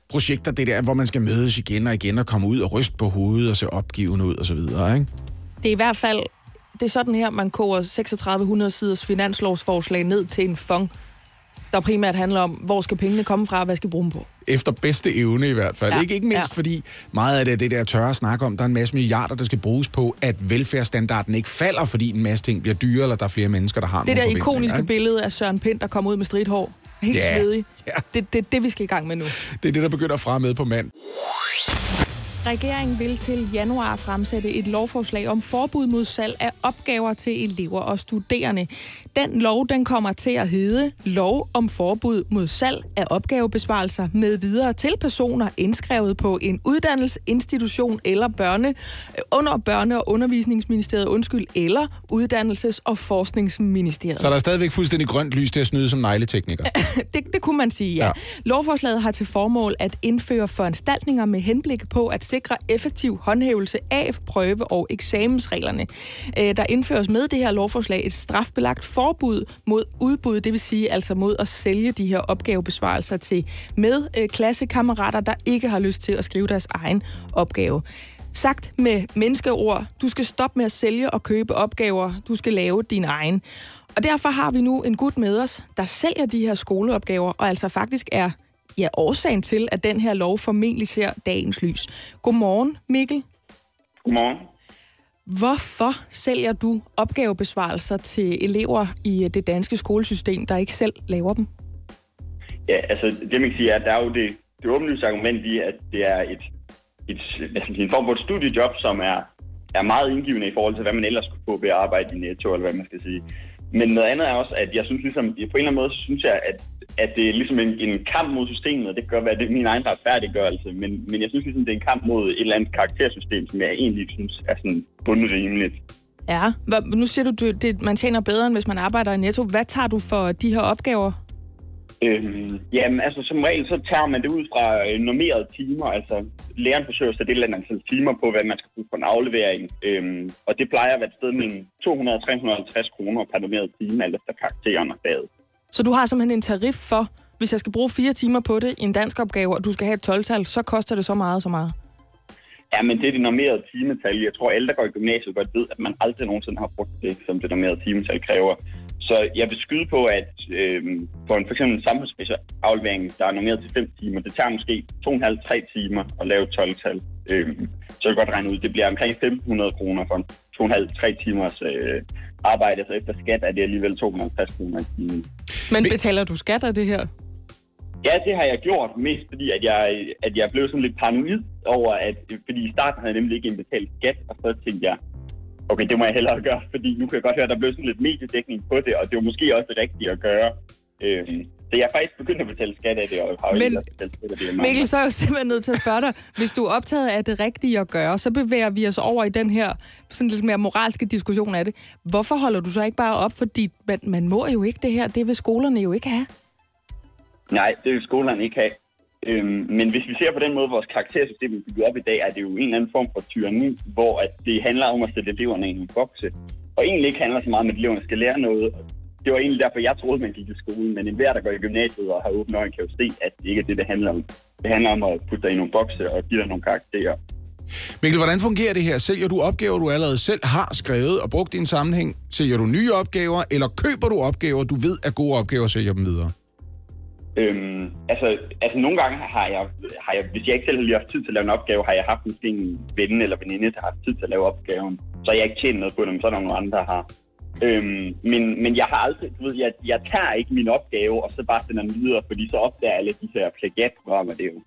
projekter, det der, hvor man skal mødes igen og igen og komme ud og ryste på hovedet og se opgivende ud og så videre, ikke? Det er i hvert fald det er sådan her, man koger 3600 siders finanslovsforslag ned til en fond der primært handler om, hvor skal pengene komme fra, og hvad skal bruge dem på. Efter bedste evne i hvert fald. Ja, ikke, ikke mindst ja. fordi meget af det, er det der tørre snak om, der er en masse milliarder, der skal bruges på, at velfærdsstandarden ikke falder, fordi en masse ting bliver dyre, eller der er flere mennesker, der har Det der ikoniske ikke? billede af Søren Pind, der kommer ud med stridthår. Helt Ja, svedig. Det, det, det, vi skal i gang med nu. Det er det, der begynder at fremme med på mand. Regeringen vil til januar fremsætte et lovforslag om forbud mod salg af opgaver til elever og studerende. Den lov den kommer til at hedde Lov om forbud mod salg af opgavebesvarelser med videre til personer indskrevet på en uddannelsesinstitution eller børne, under børne- og undervisningsministeriet, undskyld, eller uddannelses- og forskningsministeriet. Så der er stadigvæk fuldstændig grønt lys til at snyde som negletekniker. det, det kunne man sige, ja. ja. Lovforslaget har til formål at indføre foranstaltninger med henblik på at sikre effektiv håndhævelse af prøve- og eksamensreglerne. Øh, Der indføres med det her lovforslag et strafbelagt forbud mod udbud, det vil sige altså mod at sælge de her opgavebesvarelser til med øh, klassekammerater, der ikke har lyst til at skrive deres egen opgave. Sagt med menneskeord, du skal stoppe med at sælge og købe opgaver, du skal lave din egen. Og derfor har vi nu en gut med os, der sælger de her skoleopgaver, og altså faktisk er ja, årsagen til, at den her lov formentlig ser dagens lys. Godmorgen, Mikkel. Godmorgen. Hvorfor sælger du opgavebesvarelser til elever i øh, det danske skolesystem, der ikke selv laver dem? Ja, altså det man kan sige er, at der er jo det, det åbenlyse argument i, at det er et, et, hvad skal man sige, en form for et studiejob, som er, er meget indgivende i forhold til, hvad man ellers kunne få ved at arbejde i Netto, eller hvad man skal sige. Men noget andet er også, at jeg synes ligesom, på en eller anden måde, synes jeg, at, at det er ligesom en, en kamp mod systemet, og det kan godt være, at det er min egen retfærdiggørelse, men, men jeg synes ligesom, det er en kamp mod et eller andet karaktersystem, som jeg egentlig synes er sådan bundrimeligt. Ja, nu siger du, at det, man tjener bedre, end hvis man arbejder i Netto. Hvad tager du for de her opgaver? Øhm, jamen, altså som regel, så tager man det ud fra øh, normerede timer. Altså, læreren forsøger at sætte et eller andet antal timer på, hvad man skal bruge for en aflevering. Øhm, og det plejer at være et sted mellem 200 og 350 kroner per normeret time, alt efter karakteren og faget. Så du har simpelthen en tarif for, hvis jeg skal bruge fire timer på det i en dansk opgave, og du skal have et 12-tal, så koster det så meget så meget. Ja, men det er det normerede timetal. Jeg tror, alle, der går i gymnasiet, godt ved, at man aldrig nogensinde har brugt det, som det normerede timetal kræver. Så jeg vil skyde på, at øh, for en for eksempel en samfundsmæssig aflevering, der er normeret til 5 timer, det tager måske 2,5-3 timer at lave 12-tal. Øh, så jeg kan godt regne ud, det bliver omkring 1.500 kroner for en 2,5-3 timers øh, arbejde. Så efter skat er det alligevel 250 kroner i timen. Men betaler du skat af det her? Ja, det har jeg gjort, mest fordi, at jeg, at jeg blev sådan lidt paranoid over, at fordi i starten havde jeg nemlig ikke indbetalt skat, og så tænkte jeg, okay, det må jeg hellere gøre, fordi nu kan jeg godt høre, at der blev sådan lidt mediedækning på det, og det var måske også det rigtige at gøre. Øhm, så jeg er faktisk begyndt at betale skat af det, og har Men- det. Mikkel, så er jeg jo simpelthen nødt til at spørge dig, hvis du er optaget af det rigtige at gøre, så bevæger vi os over i den her sådan lidt mere moralske diskussion af det. Hvorfor holder du så ikke bare op? Fordi man, man må jo ikke det her, det vil skolerne jo ikke have. Nej, det vil skolerne ikke have. Øhm, men hvis vi ser på den måde, vores karaktersystem er bygget op i dag, er det jo en eller anden form for tyranni, hvor at det handler om at sætte eleverne i en bokse. Og egentlig ikke handler så meget om, at eleverne skal lære noget. Det var egentlig derfor, jeg troede, man gik i skolen. Men enhver, der går i gymnasiet og har åbne øjne, kan jo se, at det ikke er det, det handler om. Det handler om at putte dig i nogle bokse og give dig nogle karakterer. Mikkel, hvordan fungerer det her? Sælger du opgaver, du allerede selv har skrevet og brugt i en sammenhæng? Sælger du nye opgaver, eller køber du opgaver, du ved er gode opgaver, og sælger dem videre? Øhm, altså, altså nogle gange har jeg, har jeg, hvis jeg ikke selv har lige haft tid til at lave en opgave, har jeg haft måske en ven eller veninde, der har haft tid til at lave opgaven. Så jeg ikke tjent noget på dem, så er der nogle andre, der har. Øhm, men, men jeg har aldrig, du ved, jeg, jeg tager ikke min opgave, og så bare sender den videre, fordi så opdager alle de her plagiatprogrammer, det er jo.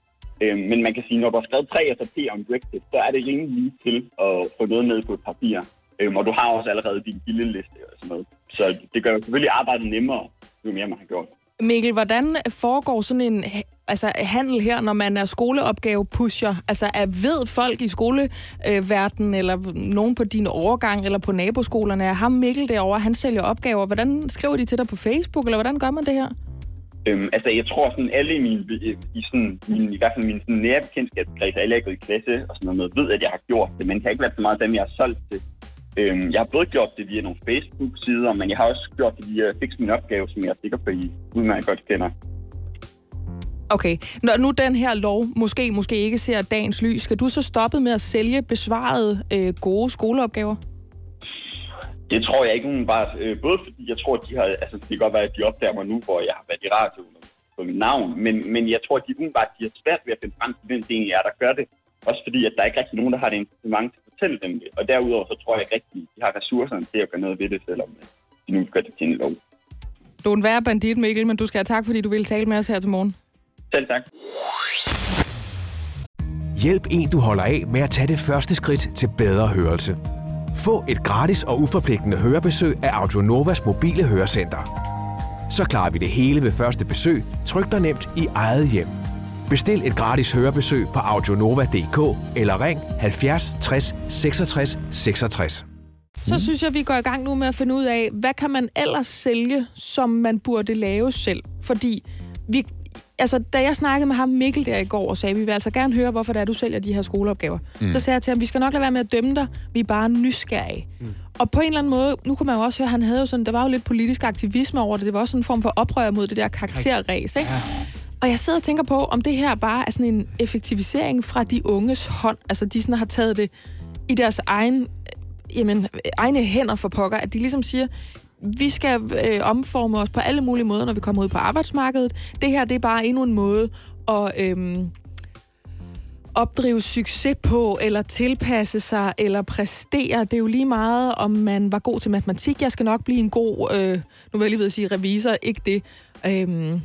Øhm, men man kan sige, når du har skrevet tre SAP om Brexit, så er det rimelig lige til at få noget ned på et papir. Øhm, og du har også allerede din gildeliste og sådan noget. Så det gør jo selvfølgelig arbejdet nemmere, jo mere man har gjort. Mikkel, hvordan foregår sådan en altså, handel her, når man er skoleopgave-pusher? Altså, er, ved folk i skoleverdenen, øh, eller nogen på din overgang, eller på naboskolerne, er ham Mikkel derovre, han sælger opgaver. Hvordan skriver de til dig på Facebook, eller hvordan gør man det her? Øhm, altså, jeg tror sådan alle i min, i sådan, min, i hvert fald min sådan nære bekendtskabskreds, alle jeg er gået i klasse og sådan noget, ved, at jeg har gjort det, men det har ikke været så meget dem, jeg har solgt til. Øhm, jeg har både gjort det via nogle Facebook-sider, men jeg har også gjort det via Fix Min Opgave, som jeg er sikker på, I udmærket godt kender. Okay, når nu den her lov måske, måske ikke ser dagens lys, skal du så stoppe med at sælge besvarede øh, gode skoleopgaver? Det tror jeg ikke umiddelbart. Øh, både fordi jeg tror, at de har, altså det kan godt være, at de opdager mig nu, hvor jeg har været i radioen på mit navn, men, men jeg tror, at de umiddelbart de har svært ved at finde frem til, hvem det egentlig er, der gør det. Også fordi, at der er ikke rigtig nogen, der har det incitament fortælle dem det. Og derudover, så tror jeg ikke rigtig, at de har ressourcerne til at gøre noget ved det, selvom øh, de nu gør det til en lov. Du er en værre bandit, Mikkel, men du skal have tak, fordi du ville tale med os her til morgen. Selv tak. Hjælp en, du holder af med at tage det første skridt til bedre hørelse. Få et gratis og uforpligtende hørebesøg af Audionovas mobile hørecenter. Så klarer vi det hele ved første besøg, tryk dig nemt i eget hjem. Bestil et gratis hørebesøg på audionova.dk eller ring 70 60 66 66. Så synes jeg, vi går i gang nu med at finde ud af, hvad kan man ellers sælge, som man burde lave selv? Fordi vi, altså, da jeg snakkede med ham Mikkel der i går og sagde, vi vil altså gerne høre, hvorfor det er, du sælger de her skoleopgaver. Mm. Mm. Så sagde jeg til ham, vi skal nok lade være med at dømme dig, vi er bare nysgerrige. Mm. Og på en eller anden måde, nu kunne man jo også høre, han havde jo sådan, der var jo lidt politisk aktivisme over det, det var også sådan en form for oprør mod det der karakterræs, ikke? Og jeg sidder og tænker på, om det her bare er sådan en effektivisering fra de unges hånd, altså de sådan har taget det i deres egen, øh, jamen, egne hænder for pokker, at de ligesom siger, vi skal øh, omforme os på alle mulige måder, når vi kommer ud på arbejdsmarkedet. Det her, det er bare endnu en måde at øh, opdrive succes på, eller tilpasse sig, eller præstere. Det er jo lige meget, om man var god til matematik. Jeg skal nok blive en god, øh, nu vil jeg lige ved at sige revisor, ikke det. Øh,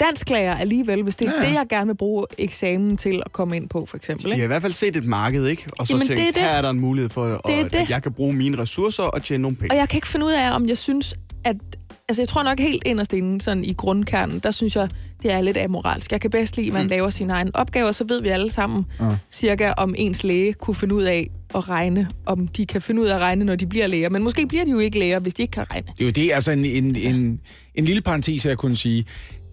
dansklærer alligevel, hvis det er Ja, det, jeg gerne vil bruge eksamen til at komme ind på, for eksempel. De har i hvert fald set et marked, ikke? Og så Jamen, tænkt, det er det. her er der en mulighed for, at, Det at det. jeg kan bruge mine ressourcer og tjene nogle penge. Og jeg kan ikke finde ud af, om jeg synes, at... Altså, jeg tror nok helt inderst inde, sådan i grundkernen, der synes jeg, det er lidt amoralsk. Jeg kan bedst lide, at man Mm. laver sine egne opgaver, så ved vi alle sammen Ja. cirka, om ens læge kunne finde ud af at regne, om de kan finde ud af at regne, når de bliver læger. Men måske bliver de jo ikke læger, hvis de ikke kan regne. Det er jo det, altså en, en, en, en lille parentes, jeg kunne sige.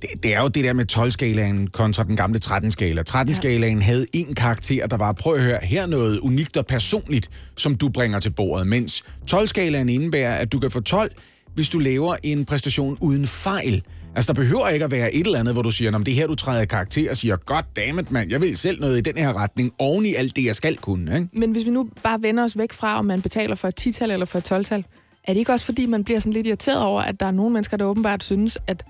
Det, det er jo det der med 12-skalaen kontra den gamle 13-skala. 13-skalaen ja. havde en karakter, der var, prøv at høre, her er noget unikt og personligt, som du bringer til bordet, mens 12-skalaen indebærer, at du kan få 12, hvis du laver en præstation uden fejl. Altså, der behøver ikke at være et eller andet, hvor du siger, om det er her, du træder karakter og siger, god dammit, mand, jeg vil selv noget i den her retning, oven i alt det, jeg skal kunne, ikke? Men hvis vi nu bare vender os væk fra, om man betaler for et 10-tal eller for et 12-tal, er det ikke også fordi, man bliver sådan lidt irriteret over, at der er nogle mennesker, der åbenbart synes, at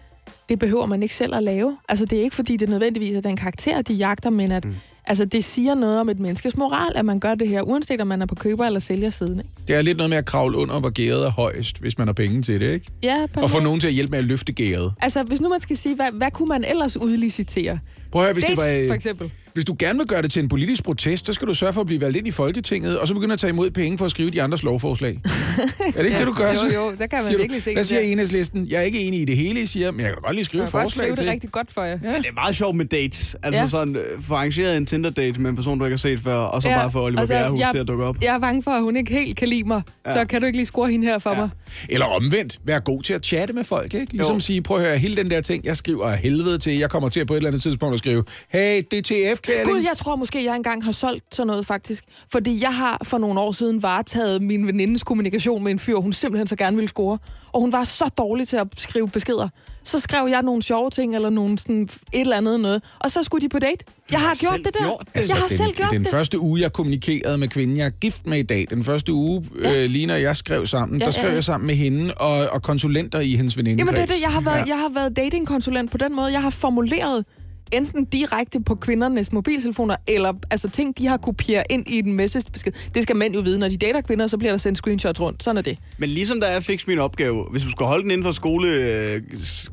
det behøver man ikke selv at lave? Altså, det er ikke fordi, det nødvendigvis er den karakter, de jagter, men at mm. altså, det siger noget om et menneskes moral, at man gør det her, uanset om man er på køber- eller sælgersiden. Ikke? Det er lidt noget med at kravle under, hvor gæret er højst, hvis man har penge til det, ikke? Ja, på Og få nogen til at hjælpe med at løfte gæret. Altså, hvis nu man skal sige, hvad, hvad kunne man ellers udlicitere? Prøv at høre, hvis det Dates, var... øh, for eksempel. Hvis du gerne vil gøre det til en politisk protest, så skal du sørge for at blive valgt ind i Folketinget, og så begynde at tage imod penge for at skrive de andres lovforslag. er det ikke Ja, det, du gør? jo, så? jo, der kan man Siger du, virkelig se Hvad det siger enhedslisten? Jeg er ikke enig i det hele, I siger, men jeg kan da godt lige skrive Jeg et kan godt forslag skrive til. det rigtig godt for jer. Ja. Det er meget sjovt med dates. Altså Ja. sådan, øh, få arrangeret en Tinder-date med en person, du ikke har set før, og så ja. bare få Oliver altså, Bjerrehus jeg, til at dukke op. Jeg er bange for, at hun ikke helt kan lide mig. Ja. Så kan du ikke lige score hende her for ja. mig? Eller omvendt, vær god til at chatte med folk, ikke? Ligesom Jo. sige, prøv at høre, hele den der ting, jeg skriver af helvede til, jeg kommer til på et eller andet tidspunkt at skrive, hey, DTF, kærling. Gud, jeg tror måske, jeg engang har solgt sådan noget, faktisk. Fordi jeg har for nogle år siden varetaget min venindes kommunikation med en fyr, hun simpelthen så gerne ville score. Og hun var så dårlig til at skrive beskeder. Så skrev jeg nogle sjove ting, eller nogle sådan et eller andet noget. Og så skulle de på date. Jeg har gjort det der. Jeg har den, selv gjort den det. første uge, jeg kommunikerede med kvinden, jeg er gift med i dag, den første uge, ja. øh, Lina og jeg skrev sammen, Ja, der skrev ja. jeg sammen med hende og, og konsulenter i hendes veninde. Jamen det er det, jeg har været, ja. jeg har været datingkonsulent på den måde. Jeg har formuleret enten direkte på kvindernes mobiltelefoner, eller altså ting, de har kopieret ind i den message-besked. Det skal mænd jo vide. Når de dater kvinder, så bliver der sendt screenshots rundt. Sådan er det. Men ligesom der er fix min opgave, hvis du skal holde den inden for skole, øh,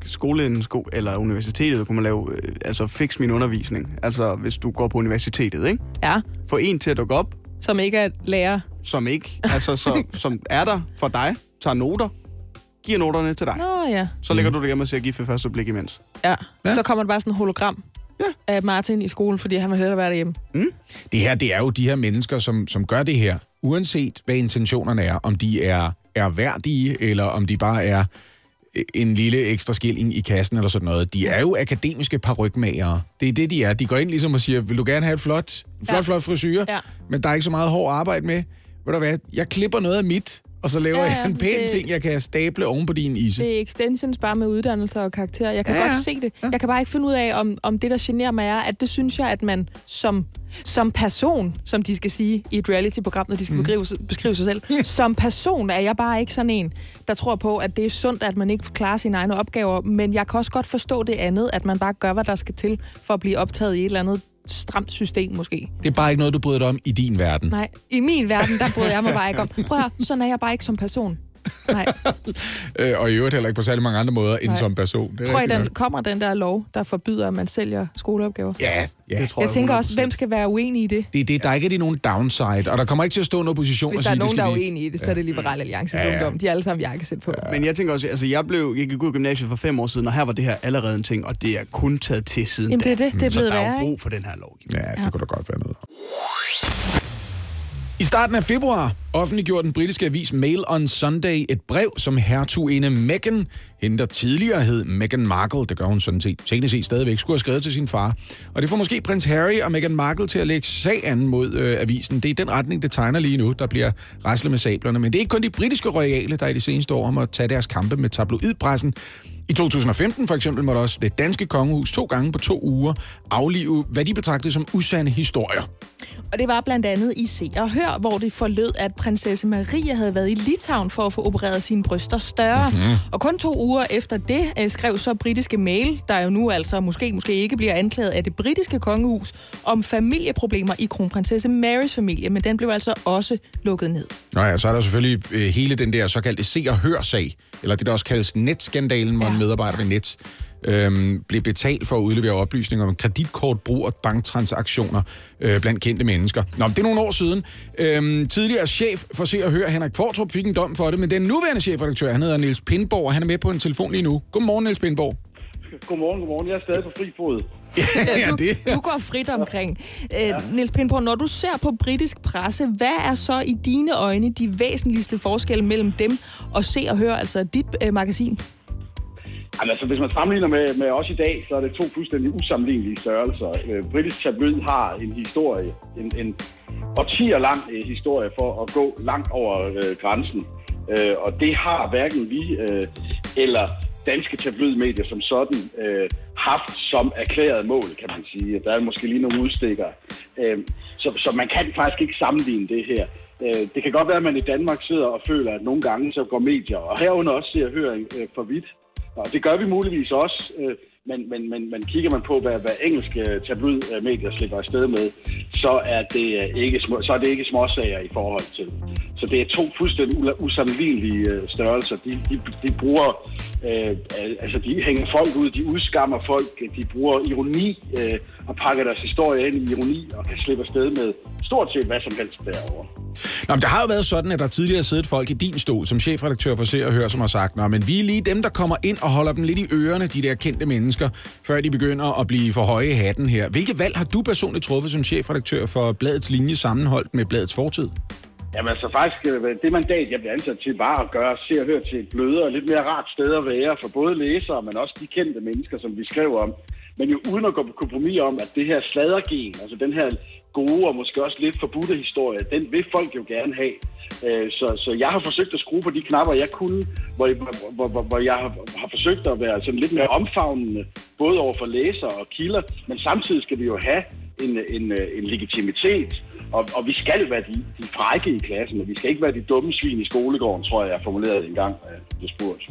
skolen sko, eller universitetet, så kunne man lave øh, altså fix min undervisning. Altså hvis du går på universitetet, ikke? Ja. Få en til at dukke op, Som ikke er lærer. som ikke, altså så, som er der for dig, tager noter, giver noterne til dig. Nå ja. Så lægger du det hjemme og gift ved første blik imens. Ja. ja. Så kommer der bare sådan en hologram ja. af Martin i skole, fordi han vil hellere være derhjemme. Mm? Det her, det er jo de her mennesker, som, som gør det her, uanset hvad intentionerne er, om de er, er værdige, eller om de bare er en lille ekstra skilling i kassen eller sådan noget. De er jo akademiske parrykmagere. Det er det, de er. De går ind ligesom og siger, vil du gerne have et flot, flot, Ja. flot frisyr, Ja. men der er ikke så meget hård arbejde med. Ved du hvad, jeg klipper noget af mit, og så laver Ja, ja, ja, jeg en pæn det- ting, jeg kan stable oven på din ise. Det er extensions bare med uddannelser og karakterer. Jeg kan Ja, ja, ja. godt se det. Jeg kan bare ikke finde ud af, om, om det, der generer mig, er, at det synes jeg, at man som, som person, som de skal sige i et reality-program, når de skal Mhm. beskrive, beskrive sig selv, som person er jeg bare ikke sådan en, der tror på, at det er sundt, at man ikke klarer sine egne opgaver. Men jeg kan også godt forstå det andet, at man bare gør, hvad der skal til for at blive optaget i et eller andet stramt system, måske. Det er bare ikke noget, du bryder dig om i din verden. Nej, i min verden, der bryder jeg mig bare ikke om. Prøv at høre, sådan er jeg bare ikke som person. Nej. Øh, og i øvrigt heller ikke på særlig mange andre måder end Nej. som person. Det er Tror I, den, nok. kommer den der lov, der forbyder, at man sælger skoleopgaver? Ja, ja. jeg, jeg tænker også, hvem skal være uenig i det? Det er det, der er ikke rigtig nogen downside, og der kommer ikke til at stå en opposition Hvis og der er sige, nogen, det der er uenige i det, så er det Liberale Alliances Ja, ja, ja. ungdom. De er alle sammen jakkesæt på. Men jeg tænker også, altså jeg blev, jeg gik ud af gymnasiet for fem år siden, og her var det her allerede en ting, og det er kun taget til siden Jamen, det er da. det. Det er Så blevet der er jo brug for den her lovgivning. Ja, det kunne da godt være noget. I starten af februar offentliggjorde den britiske avis Mail on Sunday et brev, som hertuginde Meghan, hende der tidligere hed Meghan Markle, det gør hun sådan set teknisk set stadigvæk, skulle have skrevet til sin far. Og det får måske prins Harry og Meghan Markle til at lægge sag an mod øh, avisen. Det er den retning, det tegner lige nu, der bliver raslet med sablerne. Men det er ikke kun de britiske royale, der i de seneste år må tage deres kampe med tabloidpressen. I 2015 for eksempel måtte også det danske kongehus to gange på to uger aflive, hvad de betragtede som usande historier. Og det var blandt andet i Se og Hør, hvor det forlød, at prinsesse Maria havde været i Litauen for at få opereret sine bryster større. Mhm. Mm-hmm. Og kun to uger efter det øh, skrev så britiske mail, der jo nu altså måske, måske ikke bliver anklaget af det britiske kongehus, om familieproblemer i kronprinsesse Marys familie, men den blev altså også lukket ned. Nå ja, så er der selvfølgelig øh, hele den der såkaldte se- og hør-sag, eller det, der også kaldes netskandalen, hvor ja. en medarbejder ved net øhm, blev betalt for at udlevere oplysninger om kreditkortbrug og banktransaktioner øh, blandt kendte mennesker. Nå, det er nogle år siden. Øhm, tidligere chef for Se og Hør, Henrik Fortrup, fik en dom for det, men den nuværende chefredaktør, han hedder Niels Pindborg, og han er med på en telefon lige nu. Godmorgen, Niels Pindborg. Godmorgen, godmorgen. Jeg er stadig på fri fod. ja, det. Du, du går frit omkring. Ja. Niels Pindborg, når du ser på britisk presse, hvad er så i dine øjne de væsentligste forskelle mellem dem og Se og Hør, altså dit øh, magasin? Jamen, altså, hvis man sammenligner med, med os i dag, så er det to fuldstændig usammenlignelige størrelser. Øh, Britisk tabloid har en historie, en, en årtier lang øh, historie for at gå langt over øh, grænsen. Øh, og det har hverken vi øh, eller danske tabloidmedier som sådan øh, haft som erklæret mål, kan man sige. Der er måske lige nogle udstikker. Øh, så, så man kan faktisk ikke sammenligne det her. Øh, det kan godt være, at man i Danmark sidder og føler, at nogle gange så går medier, og herunder også ser og hører øh, for vidt. Og det gør vi muligvis også, øh, men, men, men, men kigger man på, hvad, hvad engelske øh, tabloidmedier slipper afsted med, så er det øh, ikke, små, så er det ikke småsager i forhold til. Så det er to fuldstændig usammenlignelige øh, størrelser. De, de, de bruger, øh, altså de hænger folk ud, de udskammer folk, de bruger ironi øh, og pakker deres historie ind i ironi og kan slippe afsted med stort set hvad som helst derovre. Nå, men det har jo været sådan, at der tidligere har siddet folk i din stol som chefredaktør for Se og Hør, som har sagt, Nå, men vi er lige dem, der kommer ind og holder dem lidt i ørerne, de der kendte mennesker, før de begynder at blive for høje i hatten her. Hvilke valg har du personligt truffet som chefredaktør for bladets linje sammenholdt med bladets fortid? Jamen altså faktisk, øh, det mandat, jeg blev ansat til, var at gøre Se og Hør til et blødere, lidt mere rart sted at være for både læsere, men også de kendte mennesker, som vi skrev om. Men jo uden at gå på kompromis om, at det her sladergen, altså den her gode og måske også lidt forbudte historie, den vil folk jo gerne have. Øh, så, så jeg har forsøgt at skrue på de knapper, jeg kunne, hvor, hvor, hvor, hvor jeg har, har forsøgt at være sådan lidt mere omfavnende, både over for læsere og kilder, men samtidig skal vi jo have en, en, en legitimitet, og, og vi skal være de, de frække i klassen, og vi skal ikke være de dumme svin i skolegården, tror jeg, jeg formulerede en gang, øh, det spurgt.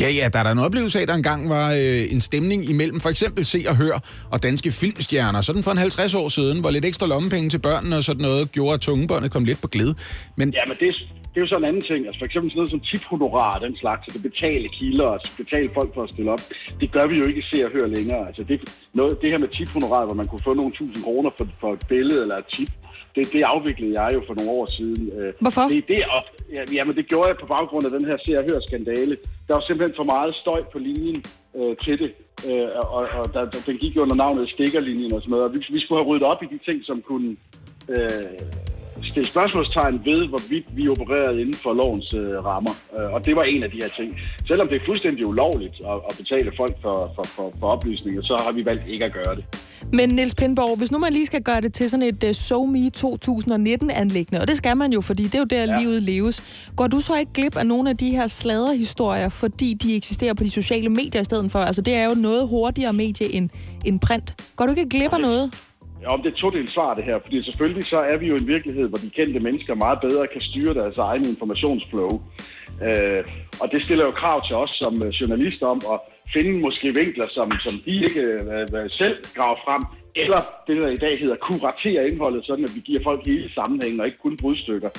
Ja, ja, der er der en oplevelse af, at der engang var øh, en stemning imellem for eksempel Se og Hør og danske filmstjerner. Sådan for en 50 år siden, hvor lidt ekstra lommepenge til børnene og sådan noget gjorde, at tungebåndet kom lidt på glæde. Men Ja, men det, er- det er jo sådan en anden ting. Altså for eksempel sådan noget som tiphonorar og den slags, altså betale kilder og betale folk for at stille op. Det gør vi jo ikke se og høre længere. Altså det, noget, det her med tiphonorar, hvor man kunne få nogle tusind kroner for, for et billede eller et tip, det, det afviklede jeg jo for nogle år siden. Øh, Hvorfor? Det, det, og, ja, jamen, det gjorde jeg på baggrund af den her se og hør skandale. Der var simpelthen for meget støj på linjen øh, til det. Øh, og og der, der, den gik jo under navnet stikkerlinjen og sådan noget. Og vi, vi skulle have ryddet op i de ting, som kunne øh, stille spørgsmålstegn ved, hvorvidt vi opererede inden for lovens øh, rammer. Øh, og det var en af de her ting. Selvom det er fuldstændig ulovligt at, at betale folk for, for, for, for oplysninger, så har vi valgt ikke at gøre det. Men Niels Pindborg, hvis nu man lige skal gøre det til sådan et uh, SoMe 2019-anlæggende, og det skal man jo, fordi det er jo der, ja. livet leves, går du så ikke glip af nogle af de her sladderhistorier, fordi de eksisterer på de sociale medier i stedet for? Altså, det er jo noget hurtigere medie end, end print. Går du ikke glip af noget? Ja, om det er to del svar, det her. Fordi selvfølgelig så er vi jo i en virkelighed, hvor de kendte mennesker meget bedre kan styre deres egen informationsflow. Øh, og det stiller jo krav til os som øh, journalister om at finde måske vinkler, som, som de ikke øh, selv graver frem, eller det, der i dag hedder kuratere indholdet, sådan at vi giver folk hele sammenhængen og ikke kun brudstykker.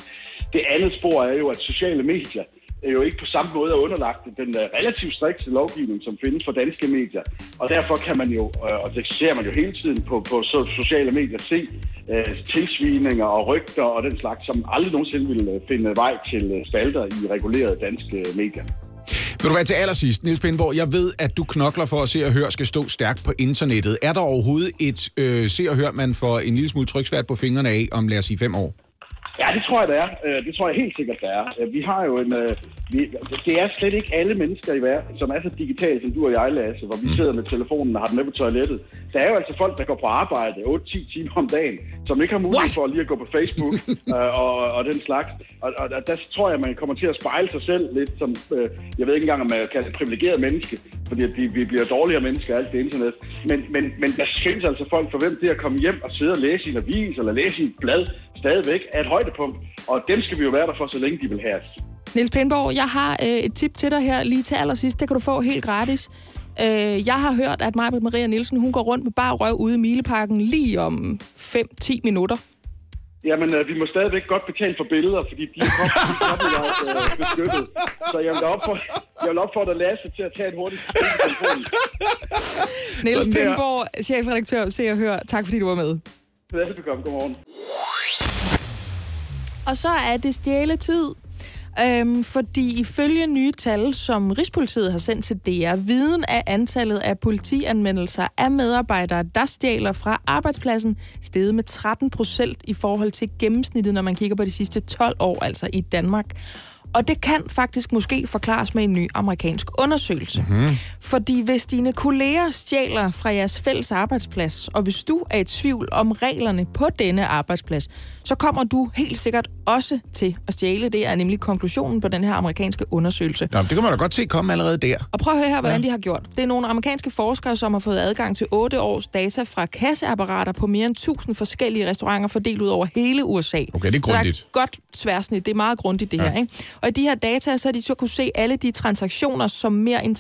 Det andet spor er jo, at sociale medier er jo ikke på samme måde er underlagt den øh, relativt strikse lovgivning, som findes for danske medier. Og derfor kan man jo, øh, og det ser man jo hele tiden på, på sociale medier, se øh, tilsvininger og rygter og den slags, som aldrig nogensinde ville øh, finde vej til spalter i regulerede danske medier. Vil du være til allersidst, Niels Pindborg, jeg ved, at du knokler for at se og høre skal stå stærkt på internettet. Er der overhovedet et øh, se og hør, man får en lille smule tryksvært på fingrene af om, lad os sige, fem år? Ja, det tror jeg, det er. Øh, det tror jeg helt sikkert, det er. Øh, vi har jo en... Øh, vi, det er slet ikke alle mennesker i verden, som er så digitale som du og jeg, Lasse, hvor vi sidder med telefonen og har den med på toilettet. Der er jo altså folk, der går på arbejde 8-10 timer om dagen, som ikke har mulighed for lige at gå på Facebook øh, og, og den slags. Og, og der- der tror jeg, man kommer til at spejle sig selv lidt som... øh, Jeg ved ikke engang, om man kan et privilegeret menneske, fordi vi, vi bliver dårligere mennesker af alt det internet. Men, men, men der findes altså folk, for hvem det at komme hjem og sidde og læse i en avis eller læse i et blad stadigvæk er et højdepunkt. Og dem skal vi jo være der for, så længe de vil have os. Niels Pindborg, jeg har øh, et tip til dig her lige til allersidst. Det kan du få helt gratis. Øh, jeg har hørt, at Maja Maria Nielsen hun går rundt med bare røv ude i Mileparken lige om 5-10 minutter. Jamen, øh, vi må stadigvæk godt betale for billeder, fordi de er copyright øh, beskyttet. Så jeg vil, opfordre, jeg vil opfordre Lasse til at tage et hurtigt telefonen. Niels. Pindborg, chefredaktør, Se og Hør. Tak fordi du var med. Velbekomme, godmorgen. Og så er det stjæletid. Øhm, fordi ifølge nye tal, som Rigspolitiet har sendt til DR, viden af antallet af politianmeldelser af medarbejdere, der stjæler fra arbejdspladsen, steget med 13 procent i forhold til gennemsnittet, når man kigger på de sidste 12 år, altså i Danmark. Og det kan faktisk måske forklares med en ny amerikansk undersøgelse. Mm. Fordi hvis dine kolleger stjæler fra jeres fælles arbejdsplads, og hvis du er i tvivl om reglerne på denne arbejdsplads, så kommer du helt sikkert også til at stjæle. Det er nemlig konklusionen på den her amerikanske undersøgelse. Nå, det kan man da godt se komme allerede der. Og prøv at høre her, hvordan ja. de har gjort. Det er nogle amerikanske forskere, som har fået adgang til 8 års data fra kasseapparater på mere end 1000 forskellige restauranter fordelt ud over hele USA. Okay, det er Så der grundigt. er godt tværsnit. Det er meget grundigt, det ja. her. Ikke? Og i de her data, så har de så kunne se alle de transaktioner, som mere end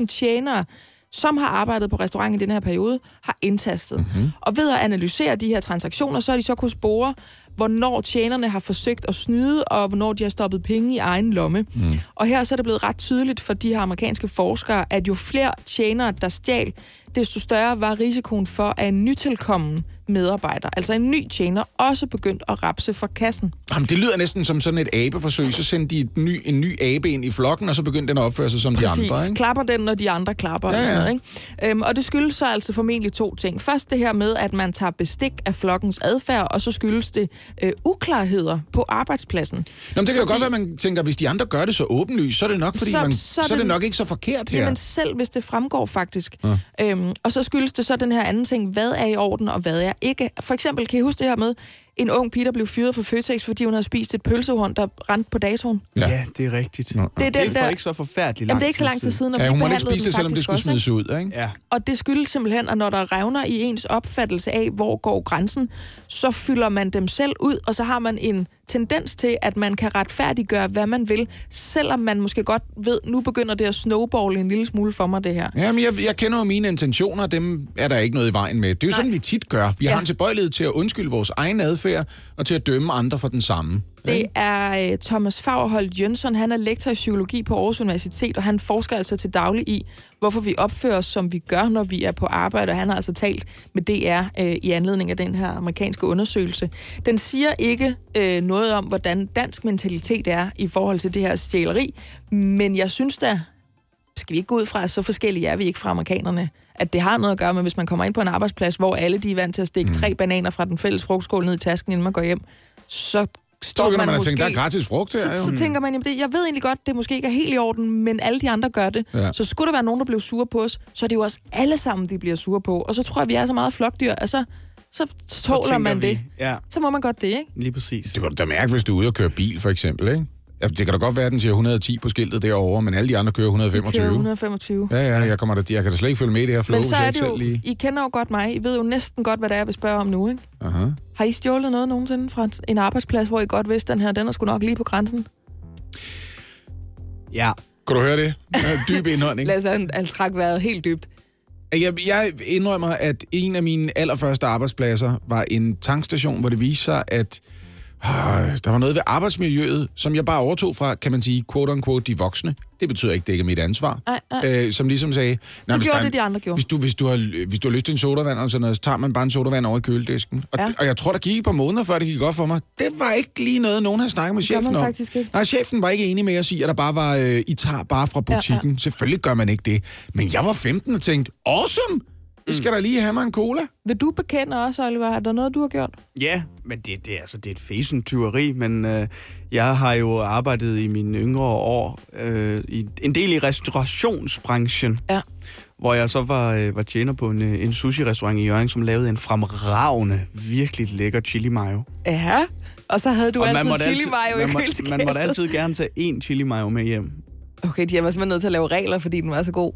83.000 tjenere som har arbejdet på restauranten i den her periode, har indtastet. Mhm. Mm-hmm. Og ved at analysere de her transaktioner, så har de så kunne spore, hvornår tjenerne har forsøgt at snyde, og hvornår de har stoppet penge i egen lomme. Mm. Og her så er det blevet ret tydeligt for de her amerikanske forskere, at jo flere tjenere, der stjal, desto større var risikoen for, at en nytilkommen medarbejder, altså en ny tjener, også begyndt at rapse for kassen. Jamen, det lyder næsten som sådan et abeforsøg. Så sendte de et ny, en ny abe ind i flokken, og så begyndte den at opføre sig som Præcis. de andre. Ikke? Klapper den, når de andre klapper. Ja, Ja, ja. Sådan noget, ikke? Øhm, og det skyldes så altså formentlig to ting. Først det her med, at man tager bestik af flokkens adfærd, og så skyldes det øh, uklarheder på arbejdspladsen. Nå, men det kan jo godt være, man tænker, hvis de andre gør det så åbenlyst, så er det nok, fordi så, man, så, så er det nok ikke så forkert her. Jamen selv hvis det fremgår faktisk. Ja. Øhm, og så skyldes det så den her anden ting, hvad er i orden og hvad er ikke. For eksempel kan I huske det her med, en ung pige, der blev fyret fra Føtex, fordi hun havde spist et pølsehorn, der rendte på datoen. Ja, ja det er rigtigt. Det er det den er for der- ikke så forfærdeligt Jamen, det er ikke så lang tid siden, og Ja, hun måtte ikke spise det, selvom det skulle også, smides ud, ikke? Ja. Og det skyldes simpelthen, at når der revner i ens opfattelse af, hvor går grænsen, så fylder man dem selv ud, og så har man en tendens til, at man kan retfærdiggøre, hvad man vil, selvom man måske godt ved, nu begynder det at snowballe en lille smule for mig, det her. Jamen, jeg, jeg kender jo mine intentioner, dem er der ikke noget i vejen med. Det er jo sådan, vi tit gør. Vi. Ja. har en tilbøjelighed til at undskylde vores egen adfærd, og til at dømme andre for den samme. Det er uh, Thomas Fagerholt Jønsson. Han er lektor i psykologi på Aarhus Universitet, og han forsker altså til daglig i, hvorfor vi opfører os, som vi gør, når vi er på arbejde. Og han har altså talt med DR uh, i anledning af den her amerikanske undersøgelse. Den siger ikke uh, noget om, hvordan dansk mentalitet er i forhold til det her stjæleri, men jeg synes da, skal vi ikke gå ud fra, at så forskellige er vi ikke fra amerikanerne, at det har noget at gøre med, hvis man kommer ind på en arbejdsplads, hvor alle de er vant til at stikke mm. tre bananer fra den fælles frugtskål ned i tasken, inden man går hjem, så står man, man måske... tænke, der er gratis frugt her, Så, jo. så Mm. tænker man, jamen det, jeg ved egentlig godt, det måske ikke er helt i orden, men alle de andre gør det. Ja. Så skulle der være nogen, der blev sure på os, så er det jo også alle sammen, de bliver sure på. Og så tror jeg, vi er så meget flokdyr, altså så tåler tænker man vi, det. Ja, Så må man godt det, ikke? lige præcis. Det kan du da mærke, hvis du er ude og køre bil, for eksempel, ikke? Altså, det kan da godt være, at den siger 110 på skiltet derovre, men alle de andre kører 125. Kører 125. Ja, ja, jeg, kommer da, jeg kan da slet ikke følge med i det her flow, Men så er det jo, lige... I kender jo godt mig, I ved jo næsten godt, hvad det er, jeg vil spørge om nu, ikke? Aha. Har I stjålet noget nogensinde fra en arbejdsplads, hvor I godt vidste, den her, den er sgu nok lige på grænsen? Ja. Kan du høre det? Dyb indånding. Lad os han, han træk vejret helt dybt. Jeg, jeg indrømmer, at en af mine allerførste arbejdspladser var en tankstation, hvor det viste sig, at der var noget ved arbejdsmiljøet, som jeg bare overtog fra, kan man sige, quote-unquote, de voksne. Det betyder ikke, det ikke er mit ansvar. Ej, ej. Øh, som ligesom sagde... Du hvis gjorde er det, en- de andre gjorde. Hvis du, hvis, du har, hvis du har lyst til en sodavand og sådan noget, så tager man bare en sodavand over i køledisken. Og, Ja. og jeg tror, der gik et par måneder, før det gik godt for mig. Det var ikke lige noget, nogen havde snakket med chefen om. ikke. Nej, chefen var ikke enig med at sige, at der bare var, øh, I tager bare fra Ja, ja. butikken. Selvfølgelig gør man ikke det. Men jeg var 15 og tænkte, awesome! Vi skal da lige have mig en cola. Vil du bekende også, Oliver? Er der noget, du har gjort? Ja, men det, det, er, altså, det er et tyveri, men øh, jeg har jo arbejdet i mine yngre år øh, i, en del i restaurationsbranchen, ja. hvor jeg så var, øh, var tjener på en, øh, en sushi-restaurant i Jørgen, som lavede en fremragende, virkelig lækker chili mayo. Ja, og så havde du Og altid chili mayo man, i må, køleskabet. man måtte altid gerne tage én chili mayo med hjem. Okay, de har simpelthen nødt til at lave regler, fordi den var så god.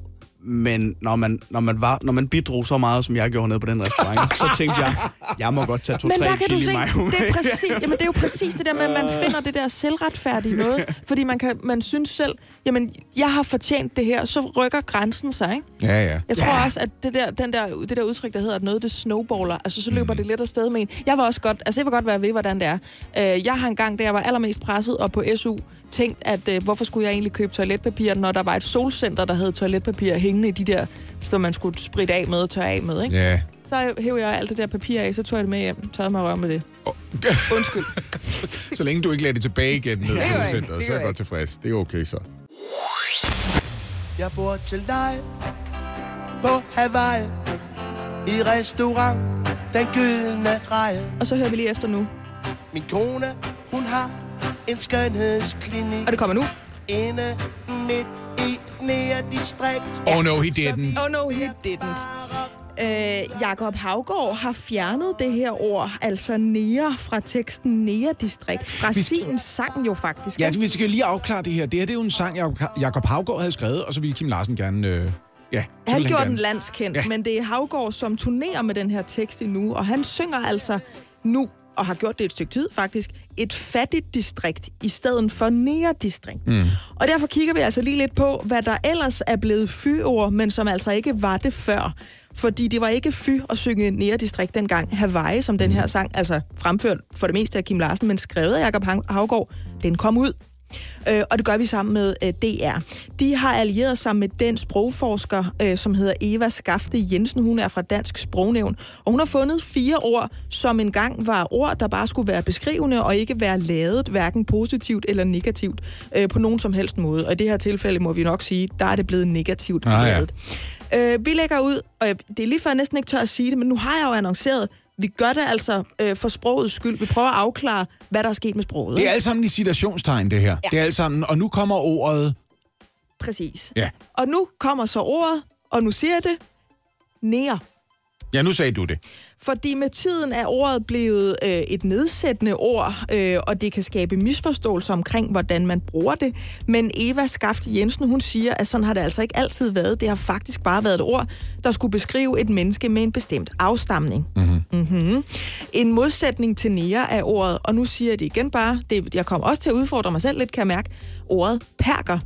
Men når man, når man, var, når man bidrog så meget, som jeg gjorde nede på den restaurant, så tænkte jeg, jeg må godt tage Men to-tre der kan du chili se, mayo det er, præcis, jamen, det er jo præcis det der med, at man finder det der selvretfærdige noget. Fordi man, kan, man synes selv, jamen, jeg har fortjent det her, så rykker grænsen sig, ikke? Ja, ja. Jeg tror også, at det der, den der, det der udtryk, der hedder, at noget det snowballer, altså så løber mm. det lidt afsted med en. Jeg var også godt, altså jeg vil godt være ved, hvordan det er. Øh, jeg har engang, da jeg var allermest presset og på SU, tænkt, at øh, hvorfor skulle jeg egentlig købe toiletpapir, når der var et solcenter, der havde toiletpapir hængende i de der, som man skulle spritte af med og tørre af med, ikke? Ja. Så hævde jeg alt det der papir af, så tog jeg det med hjem, tørrede mig røv med det. Undskyld. Så længe du ikke lader det tilbage igen ned centret, det så er jeg godt tilfreds. Det er okay så. Jeg bor til dig på Hawaii i restaurant Den Gyldne Reje. Og så hører vi lige efter nu. Min kone, hun har en skønhedsklinik. Og det kommer nu. Inde midt i nære distrikt. Oh no, he didn't. Oh no, he didn't. Øh, Jakob Havgård har fjernet det her ord, altså nære, fra teksten nære-distrikt, fra Vi skal- sin sang jo faktisk. Ja, ikke? vi skal lige afklare det her. Det her det er jo en sang, Jacob Havgård havde skrevet, og så ville Kim Larsen gerne... Øh, ja, Han gjorde gerne. den landskendt, ja. men det er Havgård, som turnerer med den her tekst endnu, og han synger altså nu, og har gjort det et stykke tid faktisk, et fattigt distrikt i stedet for nære distrikt. Mm. Og derfor kigger vi altså lige lidt på, hvad der ellers er blevet fyord, men som altså ikke var det før. Fordi det var ikke fy at synge nære distrikt dengang. Hawaii, som den her sang, altså fremført for det meste af Kim Larsen, men skrevet af Jacob Hav- Havgård, den kom ud. Øh, og det gør vi sammen med øh, DR. De har allieret sig med den sprogforsker, øh, som hedder Eva Skafte Jensen. Hun er fra Dansk Sprognævn. Og hun har fundet fire ord, som engang var ord, der bare skulle være beskrivende og ikke være lavet, hverken positivt eller negativt, øh, på nogen som helst måde. Og i det her tilfælde må vi nok sige, der er det blevet negativt Ah, ja. lavet. Øh, vi lægger ud, og det er lige før jeg næsten ikke tør at sige det, men nu har jeg jo annonceret, vi gør det altså øh, for sprogets skyld. Vi prøver at afklare, hvad der er sket med sproget. Det er alt sammen i citationstegn, det her. Ja. Det er alt sammen, og nu kommer ordet... Præcis. Ja. Og nu kommer så ordet, og nu siger det, nære. Ja, nu sagde du det. Fordi med tiden er ordet blevet øh, et nedsættende ord, øh, og det kan skabe misforståelser omkring, hvordan man bruger det. Men Eva Skafte Jensen, hun siger, at sådan har det altså ikke altid været. Det har faktisk bare været et ord, der skulle beskrive et menneske med en bestemt afstamning. Mm-hmm. Mm-hmm. En modsætning til nære er ordet, og nu siger jeg det igen bare, det, jeg kommer også til at udfordre mig selv lidt, kan jeg mærke, ordet perker.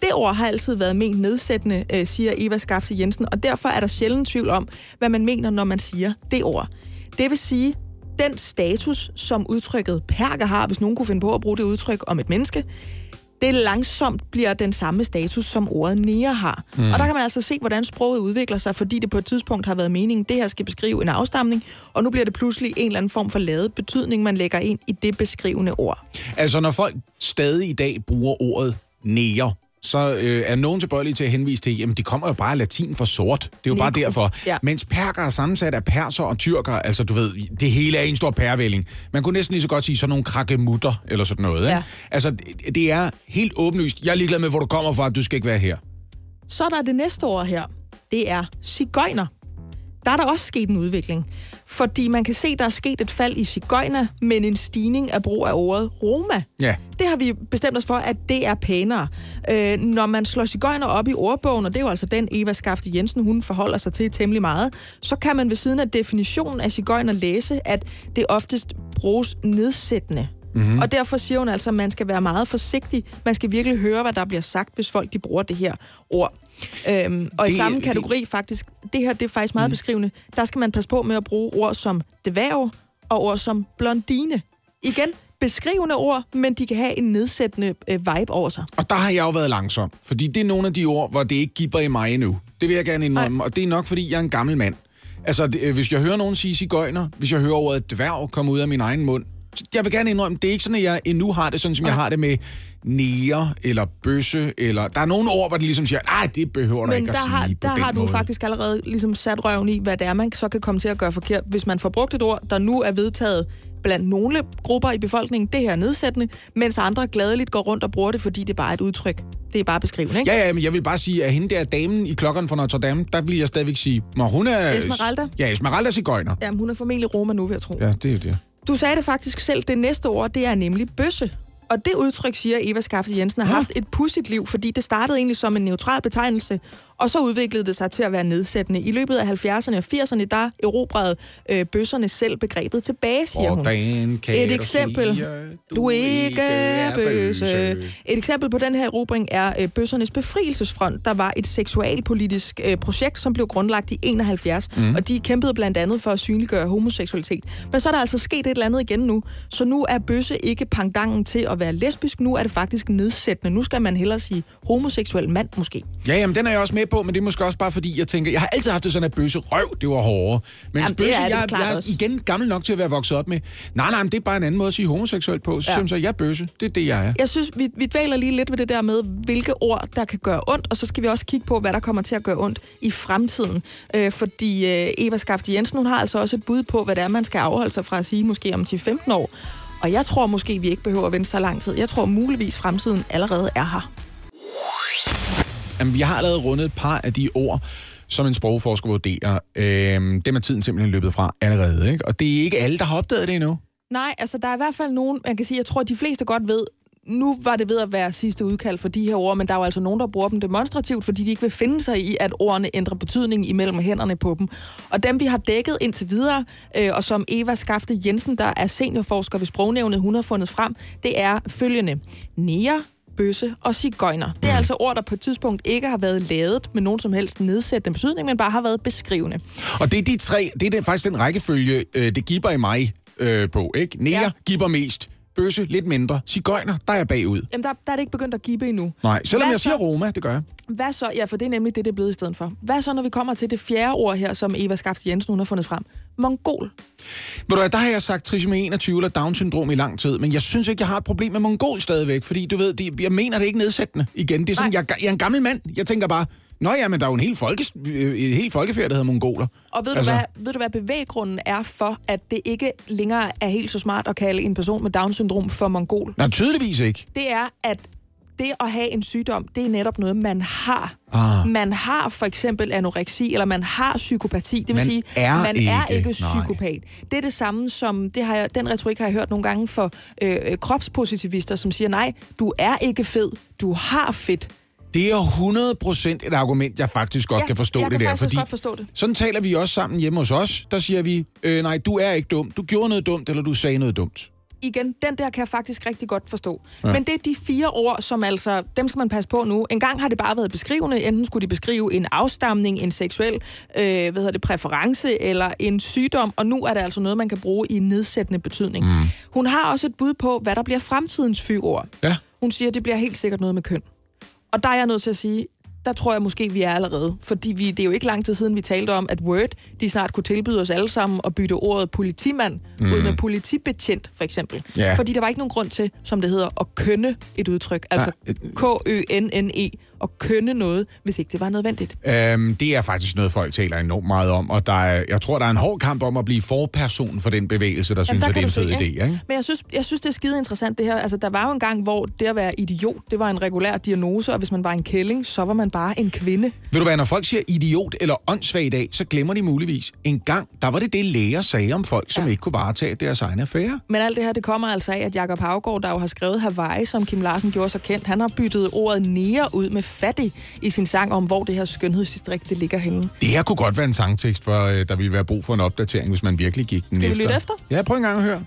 Det ord har altid været ment nedsættende, øh, siger Eva Skafte Jensen, og derfor er der sjældent tvivl om, hvad man mener, når man siger det ord. Det vil sige, den status, som udtrykket perker har, hvis nogen kunne finde på at bruge det udtryk om et menneske, det langsomt bliver den samme status, som ordet nære har. Mm. Og der kan man altså se, hvordan sproget udvikler sig, fordi det på et tidspunkt har været meningen, det her skal beskrive en afstamning, og nu bliver det pludselig en eller anden form for lavet betydning, man lægger ind i det beskrivende ord. Altså, når folk stadig i dag bruger ordet nære, så øh, er nogen tilbøjelige til at henvise til, jamen det kommer jo bare af latin for sort. Det er jo bare Negro. derfor. Ja. Mens perker er sammensat af perser og tyrker, altså du ved, det hele er en stor pærevælling. Man kunne næsten lige så godt sige sådan nogle krakkemutter eller sådan noget. Ikke? Ja. Altså, det, det er helt åbenlyst. Jeg er ligeglad med, hvor du kommer fra, du skal ikke være her. Så er der det næste ord her. Det er cigøjner. Der er der også sket en udvikling. Fordi man kan se, der er sket et fald i cigøjner, men en stigning af brug af ordet Roma. Ja. Det har vi bestemt os for, at det er pænere. Øh, når man slår cigøjner op i ordbogen, og det er jo altså den Eva Skafte Jensen, hun forholder sig til temmelig meget, så kan man ved siden af definitionen af cigøjner læse, at det oftest bruges nedsættende. Mhm. Mm-hmm. Og derfor siger hun altså, at man skal være meget forsigtig. Man skal virkelig høre, hvad der bliver sagt, hvis folk de bruger det her ord. Øhm, og det, i Det- samme det- kategori faktisk, det her det er faktisk meget mm. beskrivende, der skal man passe på med at bruge ord som dværg og ord som blondine. Igen, beskrivende ord, men de kan have en nedsættende øh, vibe over sig. Og der har jeg jo været langsom, fordi det er nogle af de ord, hvor det ikke giver i mig endnu. Det vil jeg gerne indrømme, og det er nok, fordi jeg er en gammel mand. Altså, det, øh, hvis jeg hører nogen sige cigøjner, hvis jeg hører ordet dværg komme ud af min egen mund, jeg vil gerne indrømme, det er ikke sådan, at jeg endnu har det, sådan som jeg har det med nære eller bøsse, eller... Der er nogle ord, hvor det ligesom siger, nej, det behøver du Men ikke der at sige har, på der har du måde. faktisk allerede ligesom sat røven i, hvad det er, man så kan komme til at gøre forkert. Hvis man får brugt et ord, der nu er vedtaget blandt nogle grupper i befolkningen, det her er nedsættende, mens andre gladeligt går rundt og bruger det, fordi det bare er et udtryk. Det er bare beskrivende, ikke? Ja, ja, men jeg vil bare sige, at hende der damen i klokkeren fra Notre Dame, der vil jeg stadigvæk sige, når hun er... Esmeralda? Ja, Esmeralda cigøjner. Jamen, hun er formentlig Roma nu, vil jeg tro. Ja, det er det. Du sagde det faktisk selv, det næste ord, det er nemlig bøsse. Og det udtryk, siger Eva Skafte Jensen, har haft et pudsigt liv, fordi det startede egentlig som en neutral betegnelse, og så udviklede det sig til at være nedsættende. I løbet af 70'erne og 80'erne, der erobrede øh, bøsserne selv begrebet tilbage, siger hun. Et eksempel. sige, Du ikke er bøsse. Et eksempel på den her erobring er øh, Bøssernes Befrielsesfront, der var et seksualpolitisk øh, projekt, som blev grundlagt i 71, Mm. mm. og de kæmpede blandt andet for at synliggøre homoseksualitet. Men så er der altså sket et eller andet igen nu, så nu er bøsse ikke pangdangen til at være lesbisk, nu er det faktisk nedsættende. Nu skal man hellere sige homoseksuel mand måske. Ja, jamen, den er jeg også med på, men det er måske også bare fordi, jeg tænker, jeg har altid haft det sådan, at bøsse røv, det var hårdere. Men Jamen, det bøsse, er det jeg, jeg er igen gammel nok til at være vokset op med. Nej, nej, men det er bare en anden måde at sige homoseksuel på. Så Ja. ja. jeg, jeg er bøsse. Det er det, jeg er. Jeg synes, vi, vi dvæler lige lidt ved det der med, hvilke ord, der kan gøre ondt, og så skal vi også kigge på, hvad der kommer til at gøre ondt i fremtiden. Øh, fordi øh, Eva Skafte Jensen, hun har altså også et bud på, hvad det er, man skal afholde sig fra at sige måske om 10-15 år. Og jeg tror måske, vi ikke behøver at vente så lang tid. Jeg tror muligvis, fremtiden allerede er her. Jamen, vi har allerede rundet et par af de ord, som en sprogforsker vurderer. Øhm, dem er tiden simpelthen løbet fra allerede, ikke? Og det er ikke alle, der har opdaget det endnu. Nej, altså der er i hvert fald nogen, man kan sige, jeg tror, at de fleste godt ved, nu var det ved at være sidste udkald for de her ord, men der er jo altså nogen, der bruger dem demonstrativt, fordi de ikke vil finde sig i, at ordene ændrer betydning imellem hænderne på dem. Og dem, vi har dækket indtil videre, øh, og som Eva Skafte Jensen, der er seniorforsker ved Sprognævnet, hun har fundet frem, det er følgende. Nære, bøsse og cigøjner. Det er Mm. altså ord, der på et tidspunkt ikke har været lavet med nogen som helst nedsættende betydning, men bare har været beskrivende. Og det er de tre, det er den, faktisk den rækkefølge, øh, det giver i mig øh, på, ikke? Nære, ja. giver mest. Bøsse, lidt mindre. Cigøjner, der er jeg bagud. Jamen, der, der er det ikke begyndt at give endnu. Nej, selvom Hvad jeg siger så? Roma, det gør jeg. Hvad så? Ja, for det er nemlig det, det er blevet i stedet for. Hvad så, når vi kommer til det fjerde ord her, som Eva Skaft Jensen hun har fundet frem? Mongol. Ved du hvad, der har jeg sagt trisomi 21 eller Down-syndrom i lang tid, men jeg synes ikke, jeg har et problem med mongol stadigvæk, fordi du ved, det, jeg mener det er ikke nedsættende igen. Det er sådan, jeg, jeg er en gammel mand. Jeg tænker bare, Nå ja, men der er jo en hel, folkes, øh, et helt folkefærd, der hedder mongoler. Og ved, altså... du hvad, ved du, hvad bevæggrunden er for, at det ikke længere er helt så smart at kalde en person med Down-syndrom for mongol? Nå, tydeligvis ikke. Det er, at det at have en sygdom, det er netop noget, man har. Ah. Man har for eksempel anoreksi, eller man har psykopati. Det vil Man sige, er man er ikke. ikke Nej. psykopat. Det er det samme som, det har jeg, den retorik har jeg hørt nogle gange for øh, kropspositivister, som siger, nej, du er ikke fed, du har fedt. Det er 100% et argument, jeg faktisk godt Ja, kan forstå jeg det kan der. også godt forstå det. Sådan taler vi også sammen hjemme hos os. Der siger vi, øh, nej, du er ikke dum. Du gjorde noget dumt, eller du sagde noget dumt. igen, den der kan jeg faktisk rigtig godt forstå. Ja. Men det er de fire ord, som altså, dem skal man passe på nu. En gang har det bare været beskrivende. Enten skulle de beskrive en afstamning, en seksuel øh, hvad hedder det, præference eller en sygdom, og nu er det altså noget, man kan bruge i nedsættende betydning. Mm. Hun har også et bud på, hvad der bliver fremtidens fyord. Ja. Hun siger, at det bliver helt sikkert noget med køn. Og der er jeg nødt til at sige, der tror jeg måske, vi er allerede. Fordi vi, det er jo ikke lang tid siden, vi talte om, at Word de snart kunne tilbyde os alle sammen at bytte ordet politimand mm. ud med politibetjent, for eksempel. Ja. Fordi der var ikke nogen grund til, som det hedder, at kønne et udtryk. Altså K-Ø-N-N-E. At kønne noget, hvis ikke det var nødvendigt. Øhm, det er faktisk noget, folk taler enormt meget om, og der er, jeg tror, der er en hård kamp om at blive forperson for den bevægelse, der synes, der at det er en fed idé. ikke? Ikke? Men jeg synes, jeg synes, det er skide interessant det her. Altså, der var jo en gang, hvor det at være idiot, det var en regulær diagnose, og hvis man var en kælling, så var man bare en kvinde. Ved du hvad, når folk siger idiot eller åndssvag i dag, så glemmer de muligvis. En gang, der var det det, læger sagde om folk, som ja. ikke kunne varetage deres egne affære. Men alt det her, det kommer altså af, at Jakob Havgård, der jo har skrevet Hawaii, som Kim Larsen gjorde så kendt, han har byttet ordet nære ud med fattig i sin sang om, hvor det her skønhedsdistrikt det ligger henne. Det her kunne godt være en sangtekst, for øh, der ville være brug for en opdatering, hvis man virkelig gik den Skal vi efter. lytte efter? Ja, prøv en gang at høre.